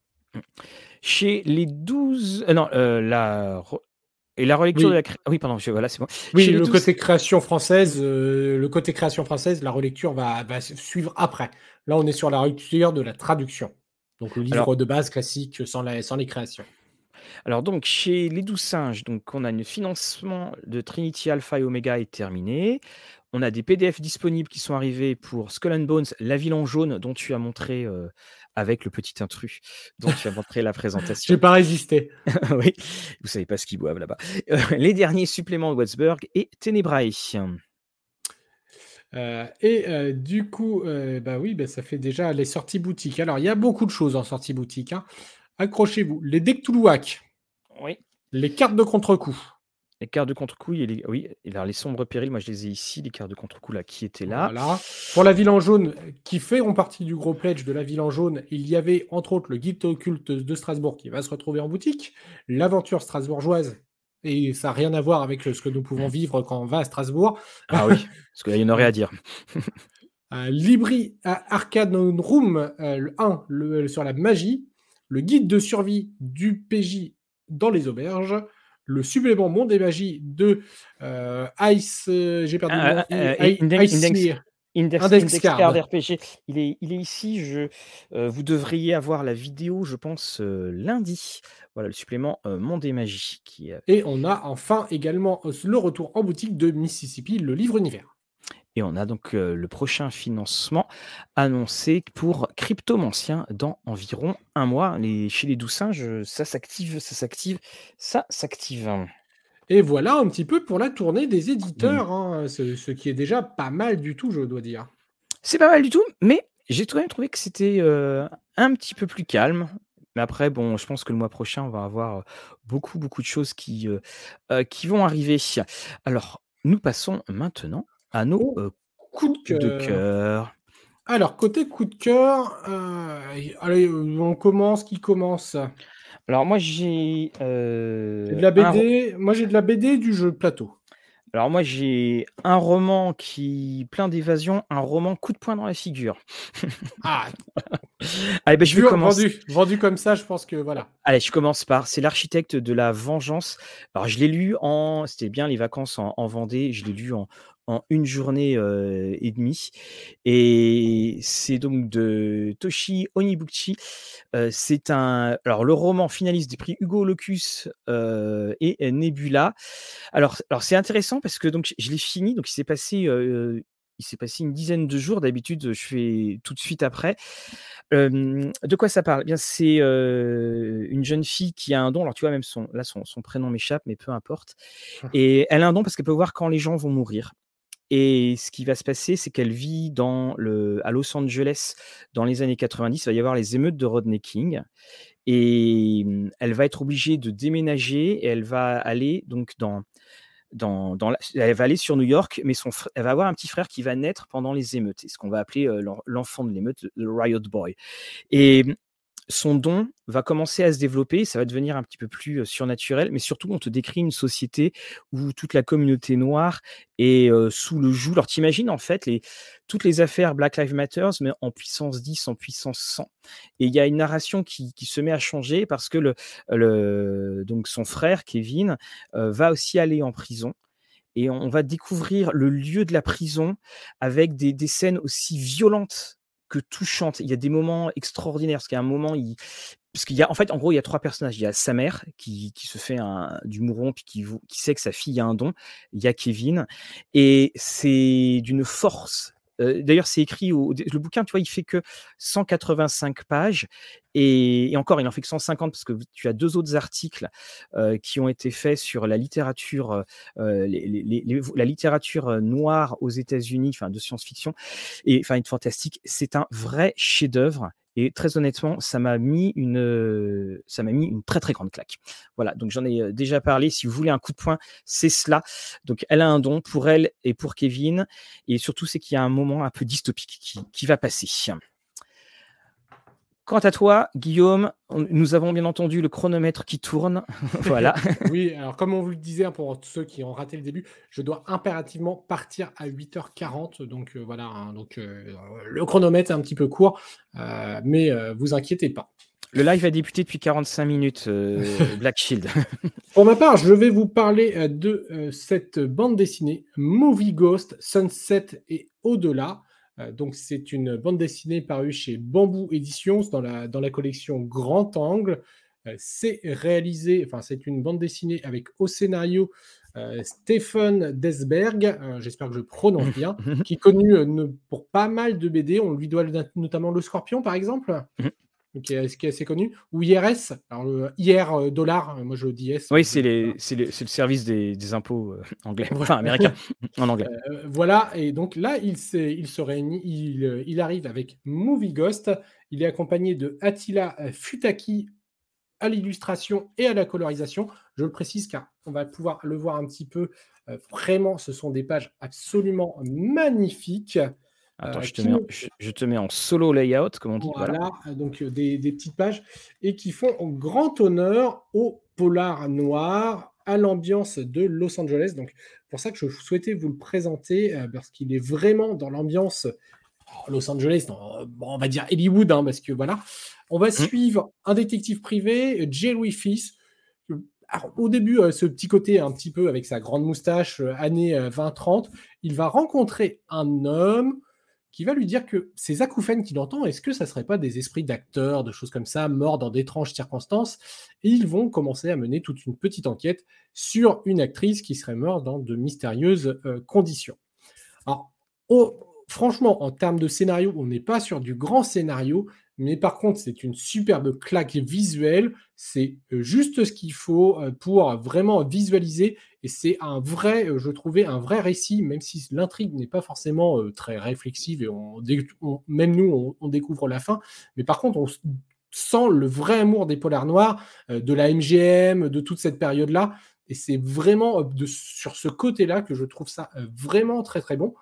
Chez les 12 heu, non, la et la relecture de Oui, la cré oui, pardon, je voilà, c'est bon. oui, Chez le 12 côté création française, le côté création française, la relecture va suivre après. Là, on est sur la relecture de la traduction. Donc le alors livre de base classique sans la sans les créations. Alors donc chez les 12 singes, donc on a le financement de Trinity Alpha et Omega est terminé. On a des PDF disponibles qui sont arrivés pour Skull and Bones, La Ville en jaune, dont tu as montré euh, avec le petit intrus, dont tu as montré la présentation. <laughs> J'ai pas résisté. <laughs> oui, vous savez pas ce qu'ils boivent là-bas. Euh, les derniers suppléments de Watsburg et Tenebrae. Euh, et du coup, bah oui, bah, ça fait déjà les sorties boutiques. Alors, il y a beaucoup de choses en sortie boutique. Hein. Accrochez-vous. Les decks Toulouac. Oui. Les cartes de contre-coup. Les cartes de contre-coup, les... oui, les sombres périls, moi je les ai ici, les cartes de contre-coup là qui étaient là. Voilà. Pour la ville en jaune, qui feront partie du gros pledge de la ville en jaune, il y avait entre autres le guide occulte de Strasbourg qui va se retrouver en boutique, l'aventure strasbourgeoise, et ça n'a rien à voir avec ce que nous pouvons vivre quand on va à Strasbourg. Ah oui, parce qu'il y en aurait à dire. euh, Libri Arcade Room euh, le 1 le, sur la magie, le guide de survie du PJ dans les auberges, le supplément Monde et Magie de euh, Ice. Euh, j'ai perdu ah, le nom. Euh, Index, Index, Index, Index, Card. RPG. Il est, il est ici. Je, vous devriez avoir la vidéo, je pense, lundi. Voilà le supplément Monde et Magie. Qui, Et on a enfin également le retour en boutique de Mississippi, le livre univers. Et on a donc le prochain financement annoncé pour Cryptomancien dans environ un mois. Les, chez les doux singes, ça s'active, ça s'active, ça s'active. Et voilà un petit peu pour la tournée des éditeurs, hein, ce, qui est déjà pas mal du tout, je dois dire. C'est pas mal du tout, mais j'ai quand même trouvé que c'était un petit peu plus calme. Mais après, bon, je pense que le mois prochain, on va avoir beaucoup, beaucoup de choses qui, qui vont arriver. Alors, nous passons maintenant à nos oh, coups de cœur. Alors, côté coup de cœur, allez, on commence. Qui commence? Alors, moi, j'ai. de la BD. Moi, j'ai de la BD du jeu plateau. Alors moi j'ai un roman qui plein d'évasion, un roman coup de poing dans la figure. ah. <laughs> Allez, ben, je vais commencer. Vendu, vendu, comme ça, je pense que voilà. Allez, je commence par c'est l'architecte de la vengeance. Alors je l'ai lu en, c'était bien les vacances en, en Vendée, je l'ai lu en, en une journée et demie. Et c'est donc de Toshi Onibuchi. c'est un, alors le roman finaliste des prix Hugo Locus et Nebula. Alors, alors c'est intéressant parce que donc je l'ai fini. Donc il s'est passé, il s'est passé une dizaine de jours. D'habitude, je fais tout de suite après. de quoi ça parle? Eh Bien, c'est une jeune fille qui a un don. Alors, tu vois, même son, là, son, son prénom m'échappe, mais peu importe. Et elle a un don parce qu'elle peut voir quand les gens vont mourir. Et ce qui va se passer, c'est qu'elle vit dans le, à Los Angeles dans les années 90. Il va y avoir les émeutes de Rodney King. Et mmh, elle va être obligée de déménager elle va aller donc dans, dans, dans elle va aller sur New York, mais son, elle va avoir un petit frère qui va naître pendant les émeutes. Ce qu'on va appeler l'enfant de l'émeute, le Riot Boy. Et mmh, son don va commencer à se développer, ça va devenir un petit peu plus surnaturel, mais surtout on te décrit une société où toute la communauté noire est sous le joug. Alors t'imagines en fait les, toutes les affaires Black Lives Matter, mais en puissance 10, en puissance 100. Et il y a une narration qui, se met à changer parce que le, donc son frère Kevin va aussi aller en prison et on va découvrir le lieu de la prison avec des, des scènes aussi violentes touchante. Il y a des moments extraordinaires, parce a un moment, il... parce qu'il y a, en fait, en gros, il y a trois personnages. Il y a sa mère qui, se fait un, du mouron, puis qui, qui sait que sa fille a un don. Il y a Kevin, et c'est d'une force D'ailleurs, c'est écrit au le bouquin, tu vois, il fait que 185 pages et, encore, il en fait que 150 parce que tu as deux autres articles qui ont été faits sur la littérature, la littérature noire aux États-Unis, enfin de science-fiction et enfin de fantastique. C'est un vrai chef-d'œuvre et très honnêtement, ça m'a mis une, ça m'a mis une très très grande claque. Voilà, donc j'en ai déjà parlé. Si vous voulez un coup de poing, c'est cela. Donc elle a un don pour elle et pour Kevin, et surtout c'est qu'il y a un moment un peu dystopique qui, qui va passer. Quant à toi, Guillaume, nous avons bien entendu le chronomètre qui tourne. <laughs> voilà. oui, alors comme on vous le disait, hein, pour ceux qui ont raté le début, je dois impérativement partir à 8h40. Donc euh, voilà, hein, donc, euh, le chronomètre est un petit peu court, euh, mais vous inquiétez pas. Le live a débuté depuis 45 minutes, <laughs> Black Shield. <laughs> pour ma part, je vais vous parler de cette bande dessinée Movie Ghost, Sunset et au-delà. Euh, donc, c'est une bande dessinée parue chez Bamboo Éditions dans la, dans la collection Grand Angle. Euh, c'est réalisé, enfin, c'est une bande dessinée avec au scénario Stephen Desberg, j'espère que je prononce bien, <laughs> qui est connu pour pas mal de BD. On lui doit notamment Le Scorpion, par exemple. Qui est, qui est, assez connu, ou IRS, alors le IR euh, dollar, euh, moi je dis S. Oui, c'est le service des, des impôts euh, anglais, <laughs> enfin américains, en anglais. voilà, et donc là, il, il se réunit, il, il, arrive avec Movie Ghost, il est accompagné de Attila Futaki à l'illustration et à la colorisation. Je le précise car on va pouvoir le voir un petit peu. vraiment, ce sont des pages absolument magnifiques. Attends, euh, je, te mets en, je, te mets en, solo layout, comme on dit. Voilà, donc euh, des, petites pages et qui font grand honneur au polar noir, à l'ambiance de Los Angeles. Donc, pour ça que je souhaitais vous le présenter, euh, parce qu'il est vraiment dans l'ambiance Los Angeles, on va dire Hollywood, hein, parce que voilà. On va mmh. suivre un détective privé, Jerry Fils. au début, ce petit côté un petit peu avec sa grande moustache, années 20-30, il va rencontrer un homme qui va lui dire que ces acouphènes qu'il entend, est-ce que ça ne serait pas des esprits d'acteurs, de choses comme ça, morts dans d'étranges circonstances? Et ils vont commencer à mener toute une petite enquête sur une actrice qui serait morte dans de mystérieuses euh, conditions. Alors, franchement, en termes de scénario, on n'est pas sur du grand scénario, mais par contre, c'est une superbe claque visuelle. C'est euh, juste ce qu'il faut euh, pour vraiment visualiser. Et c'est un vrai, euh, je trouvais, un vrai récit, même si l'intrigue n'est pas forcément très réflexive et même nous, on, découvre la fin. Mais par contre, on sent le vrai amour des polars noirs, de la MGM, de toute cette période-là. Et c'est vraiment sur ce côté-là que je trouve ça vraiment très très bon.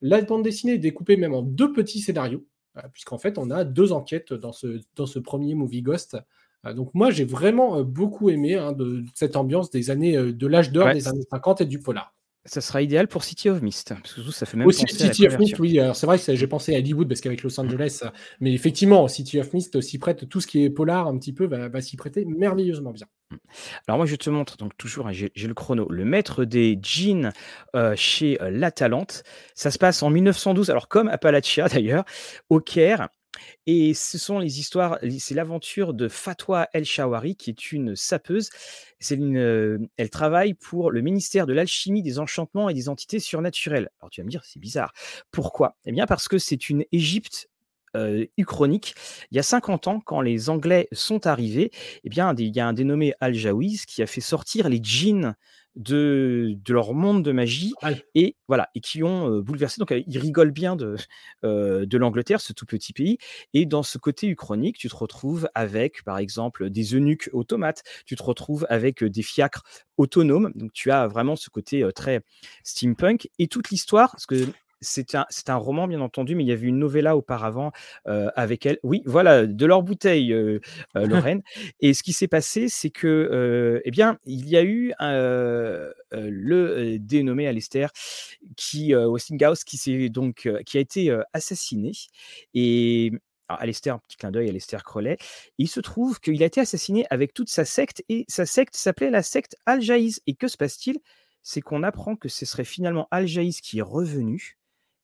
La bande dessinée est découpée même en deux petits scénarios. Euh, puisqu'en fait, on a deux enquêtes dans ce, dans ce premier Movie Ghost. Euh, donc moi, j'ai vraiment euh, beaucoup aimé hein, de, cette ambiance des années de l'âge d'or des années 50 et du polar. Ça sera idéal pour City of Mist, parce que ça fait même Aussi, City of Mist, oui. C'est vrai que j'ai pensé à Hollywood parce qu'avec Los Angeles, mais effectivement, City of Mist s'y prête, tout ce qui est polar un petit peu va, s'y prêter merveilleusement bien. Mm. Alors moi, je te montre donc toujours, hein, j'ai le chrono, le maître des jeans chez La Talente. Ça se passe en 1912, alors comme Appalachia <laughs> d'ailleurs, au Caire. Et ce sont les histoires, c'est l'aventure de Fatwa El Shawari, qui est une sapeuse. Une, elle travaille pour le ministère de l'Alchimie, des Enchantements et des Entités Surnaturelles. Alors tu vas me dire, c'est bizarre. Pourquoi? Eh bien parce que c'est une Égypte uchronique. Il y a 50 ans, quand les Anglais sont arrivés, eh bien, il y a un dénommé Al-Jawiz qui a fait sortir les djinns de, de, leur monde de magie et voilà et qui ont bouleversé. Donc ils rigolent bien de, <laughs> de l'Angleterre, ce tout petit pays. Et dans ce côté uchronique, tu te retrouves avec, par exemple, des eunuques automates. Tu te retrouves avec des fiacres autonomes. Donc tu as vraiment ce côté très steampunk et toute l'histoire, parce que c'est un, un, roman, bien entendu, mais il y avait une novella auparavant avec elle. Oui, voilà, de leur bouteille, <laughs> Lorraine. Et ce qui s'est passé, c'est que, eh bien, il y a eu le dénommé Alistair, qui, Westinghouse, qui, s'est donc, qui a été assassiné. Et alors, Alistair, petit clin d'œil, Alistair Crowley, il se trouve qu'il a été assassiné avec toute sa secte, et sa secte s'appelait la secte Al-Jaïs. Et que se passe-t-il? C'est qu'on apprend que ce serait finalement Al-Jaïs qui est revenu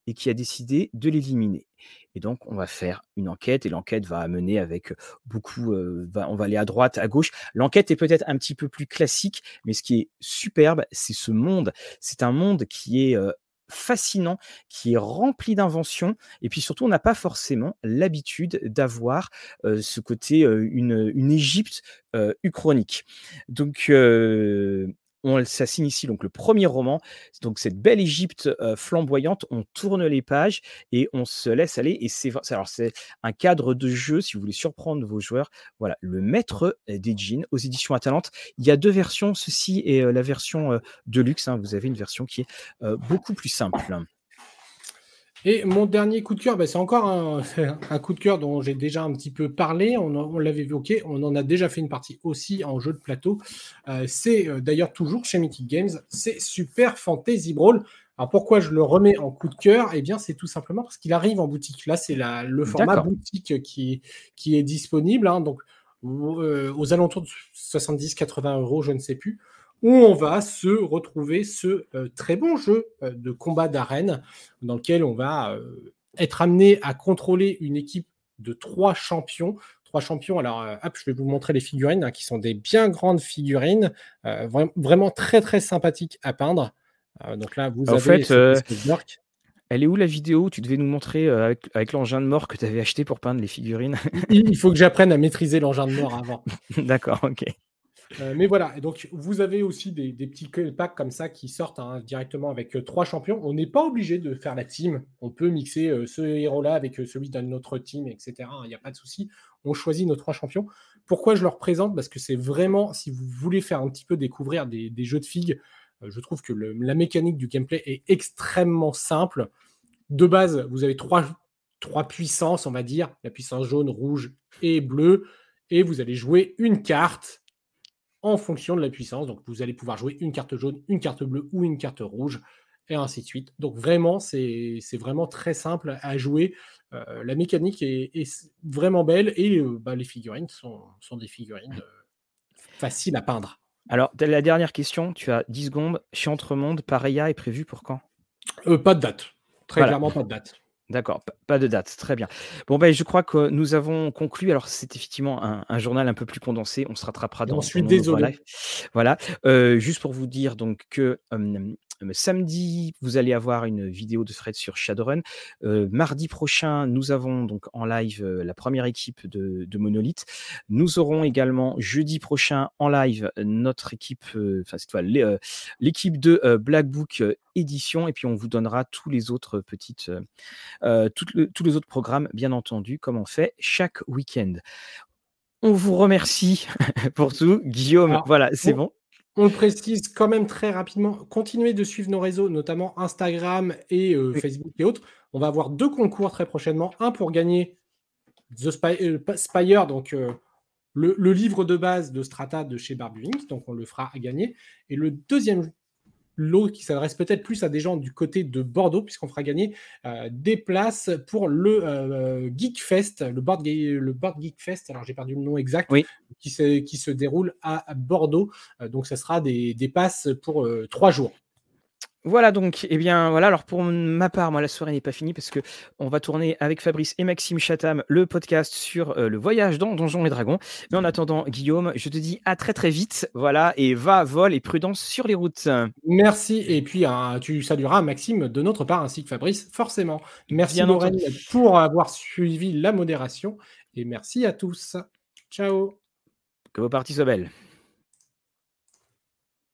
et qui a décidé de l'éliminer. Et donc, on va faire une enquête et l'enquête va amener avec beaucoup. on va aller à droite, à gauche. L'enquête est peut-être un petit peu plus classique, mais ce qui est superbe, c'est ce monde. C'est un monde qui est fascinant, qui est rempli d'inventions. Et puis surtout, on n'a pas forcément l'habitude d'avoir ce côté, une, une Égypte uchronique. Donc, on, ça signe ici donc le premier roman, donc cette belle Égypte flamboyante. On tourne les pages et on se laisse aller. Et c'est alors c'est un cadre de jeu si vous voulez surprendre vos joueurs. Voilà, le maître des jeans aux éditions Atalante. Il y a deux versions, ceci est la version de luxe. Hein. Vous avez une version qui est beaucoup plus simple. Et mon dernier coup de cœur, bah, c'est encore <laughs> un, coup de cœur dont j'ai déjà un petit peu parlé. On, l'avait évoqué, on en a déjà fait une partie aussi en jeu de plateau. Euh, c'est euh, d'ailleurs toujours chez Mythic Games. C'est Super Fantasy Brawl. Alors pourquoi je le remets en coup de cœur? Eh bien, c'est tout simplement parce qu'il arrive en boutique. Là, c'est le format boutique qui, qui est disponible. Hein. donc, euh, aux alentours de 70-80 euros, je ne sais plus où on va se retrouver ce euh, très bon jeu euh, de combat d'arène dans lequel on va euh, être amené à contrôler une équipe de trois champions. Trois champions. Alors, hop, je vais vous montrer les figurines, hein, qui sont des bien grandes figurines, vraiment très très sympathiques à peindre. donc là, vous En avez fait, elle est où la vidéo où tu devais nous montrer avec, l'engin de mort que tu avais acheté pour peindre les figurines? Il, faut que j'apprenne à maîtriser l'engin de mort avant. <laughs> D'accord, ok. Euh, mais voilà, donc vous avez aussi des, petits packs comme ça qui sortent hein, directement avec euh, trois champions. On n'est pas obligé de faire la team. On peut mixer euh, ce héros-là avec celui d'un autre team, etc. Il n'y a pas de souci. On choisit nos trois champions. Pourquoi je leur présente? Parce que c'est vraiment, si vous voulez faire un petit peu découvrir des, jeux de figues, je trouve que la mécanique du gameplay est extrêmement simple. De base, vous avez trois, trois puissances, on va dire, la puissance jaune, rouge et bleue. Et vous allez jouer une carte en fonction de la puissance. Donc, vous allez pouvoir jouer une carte jaune, une carte bleue ou une carte rouge, et ainsi de suite. Donc, vraiment, c'est vraiment très simple à jouer. Euh, la mécanique est, vraiment belle et euh, bah, les figurines sont, des figurines euh, faciles à peindre. Alors, la dernière question, tu as 10 secondes. Chantre-Monde, Pareya est prévu pour quand? Pas de date. Très clairement, pas de date. D'accord, pas de date, très bien. Bon, ben, je crois que nous avons conclu. Alors, c'est effectivement un, journal un peu plus condensé. On se rattrapera dans. Je suis désolé. Voilà. Euh, juste pour vous dire donc que samedi, vous allez avoir une vidéo de thread sur Shadowrun. Euh, mardi prochain, nous avons donc en live euh, la première équipe de, Monolith. Nous aurons également jeudi prochain en live notre équipe, enfin l'équipe de Black Book édition. Et puis on vous donnera tous les autres petites, tous les autres programmes, bien entendu, comme on fait chaque week-end. On vous remercie <laughs> pour tout. Guillaume, voilà, c'est bon. On le précise quand même très rapidement. Continuez de suivre nos réseaux, notamment Instagram et euh, Facebook et autres. On va avoir deux concours très prochainement. Un pour gagner The euh, Spire, donc euh, le, livre de base de Strata de chez Barbie Donc on le fera à gagner. Et le deuxième lot qui s'adresse peut-être plus à des gens du côté de Bordeaux, puisqu'on fera gagner euh, des places pour le euh, Geek Fest, le Board, le Board Geek Fest, alors j'ai perdu le nom exact, qui, se, qui se déroule à Bordeaux. Euh, donc, ça sera des, des passes pour trois jours. Voilà donc, eh bien voilà, alors pour ma part, moi la soirée n'est pas finie parce que on va tourner avec Fabrice et Maxime Chatham le podcast sur euh, le voyage dans Donjons et Dragons. Mais en attendant, Guillaume, je te dis à très très vite, voilà, et va, vol et prudence sur les routes. Merci, et puis hein, tu salueras Maxime de notre part ainsi que Fabrice, forcément. Merci Lorraine pour avoir suivi la modération, et merci à tous. Ciao. Que vos parties soient belles.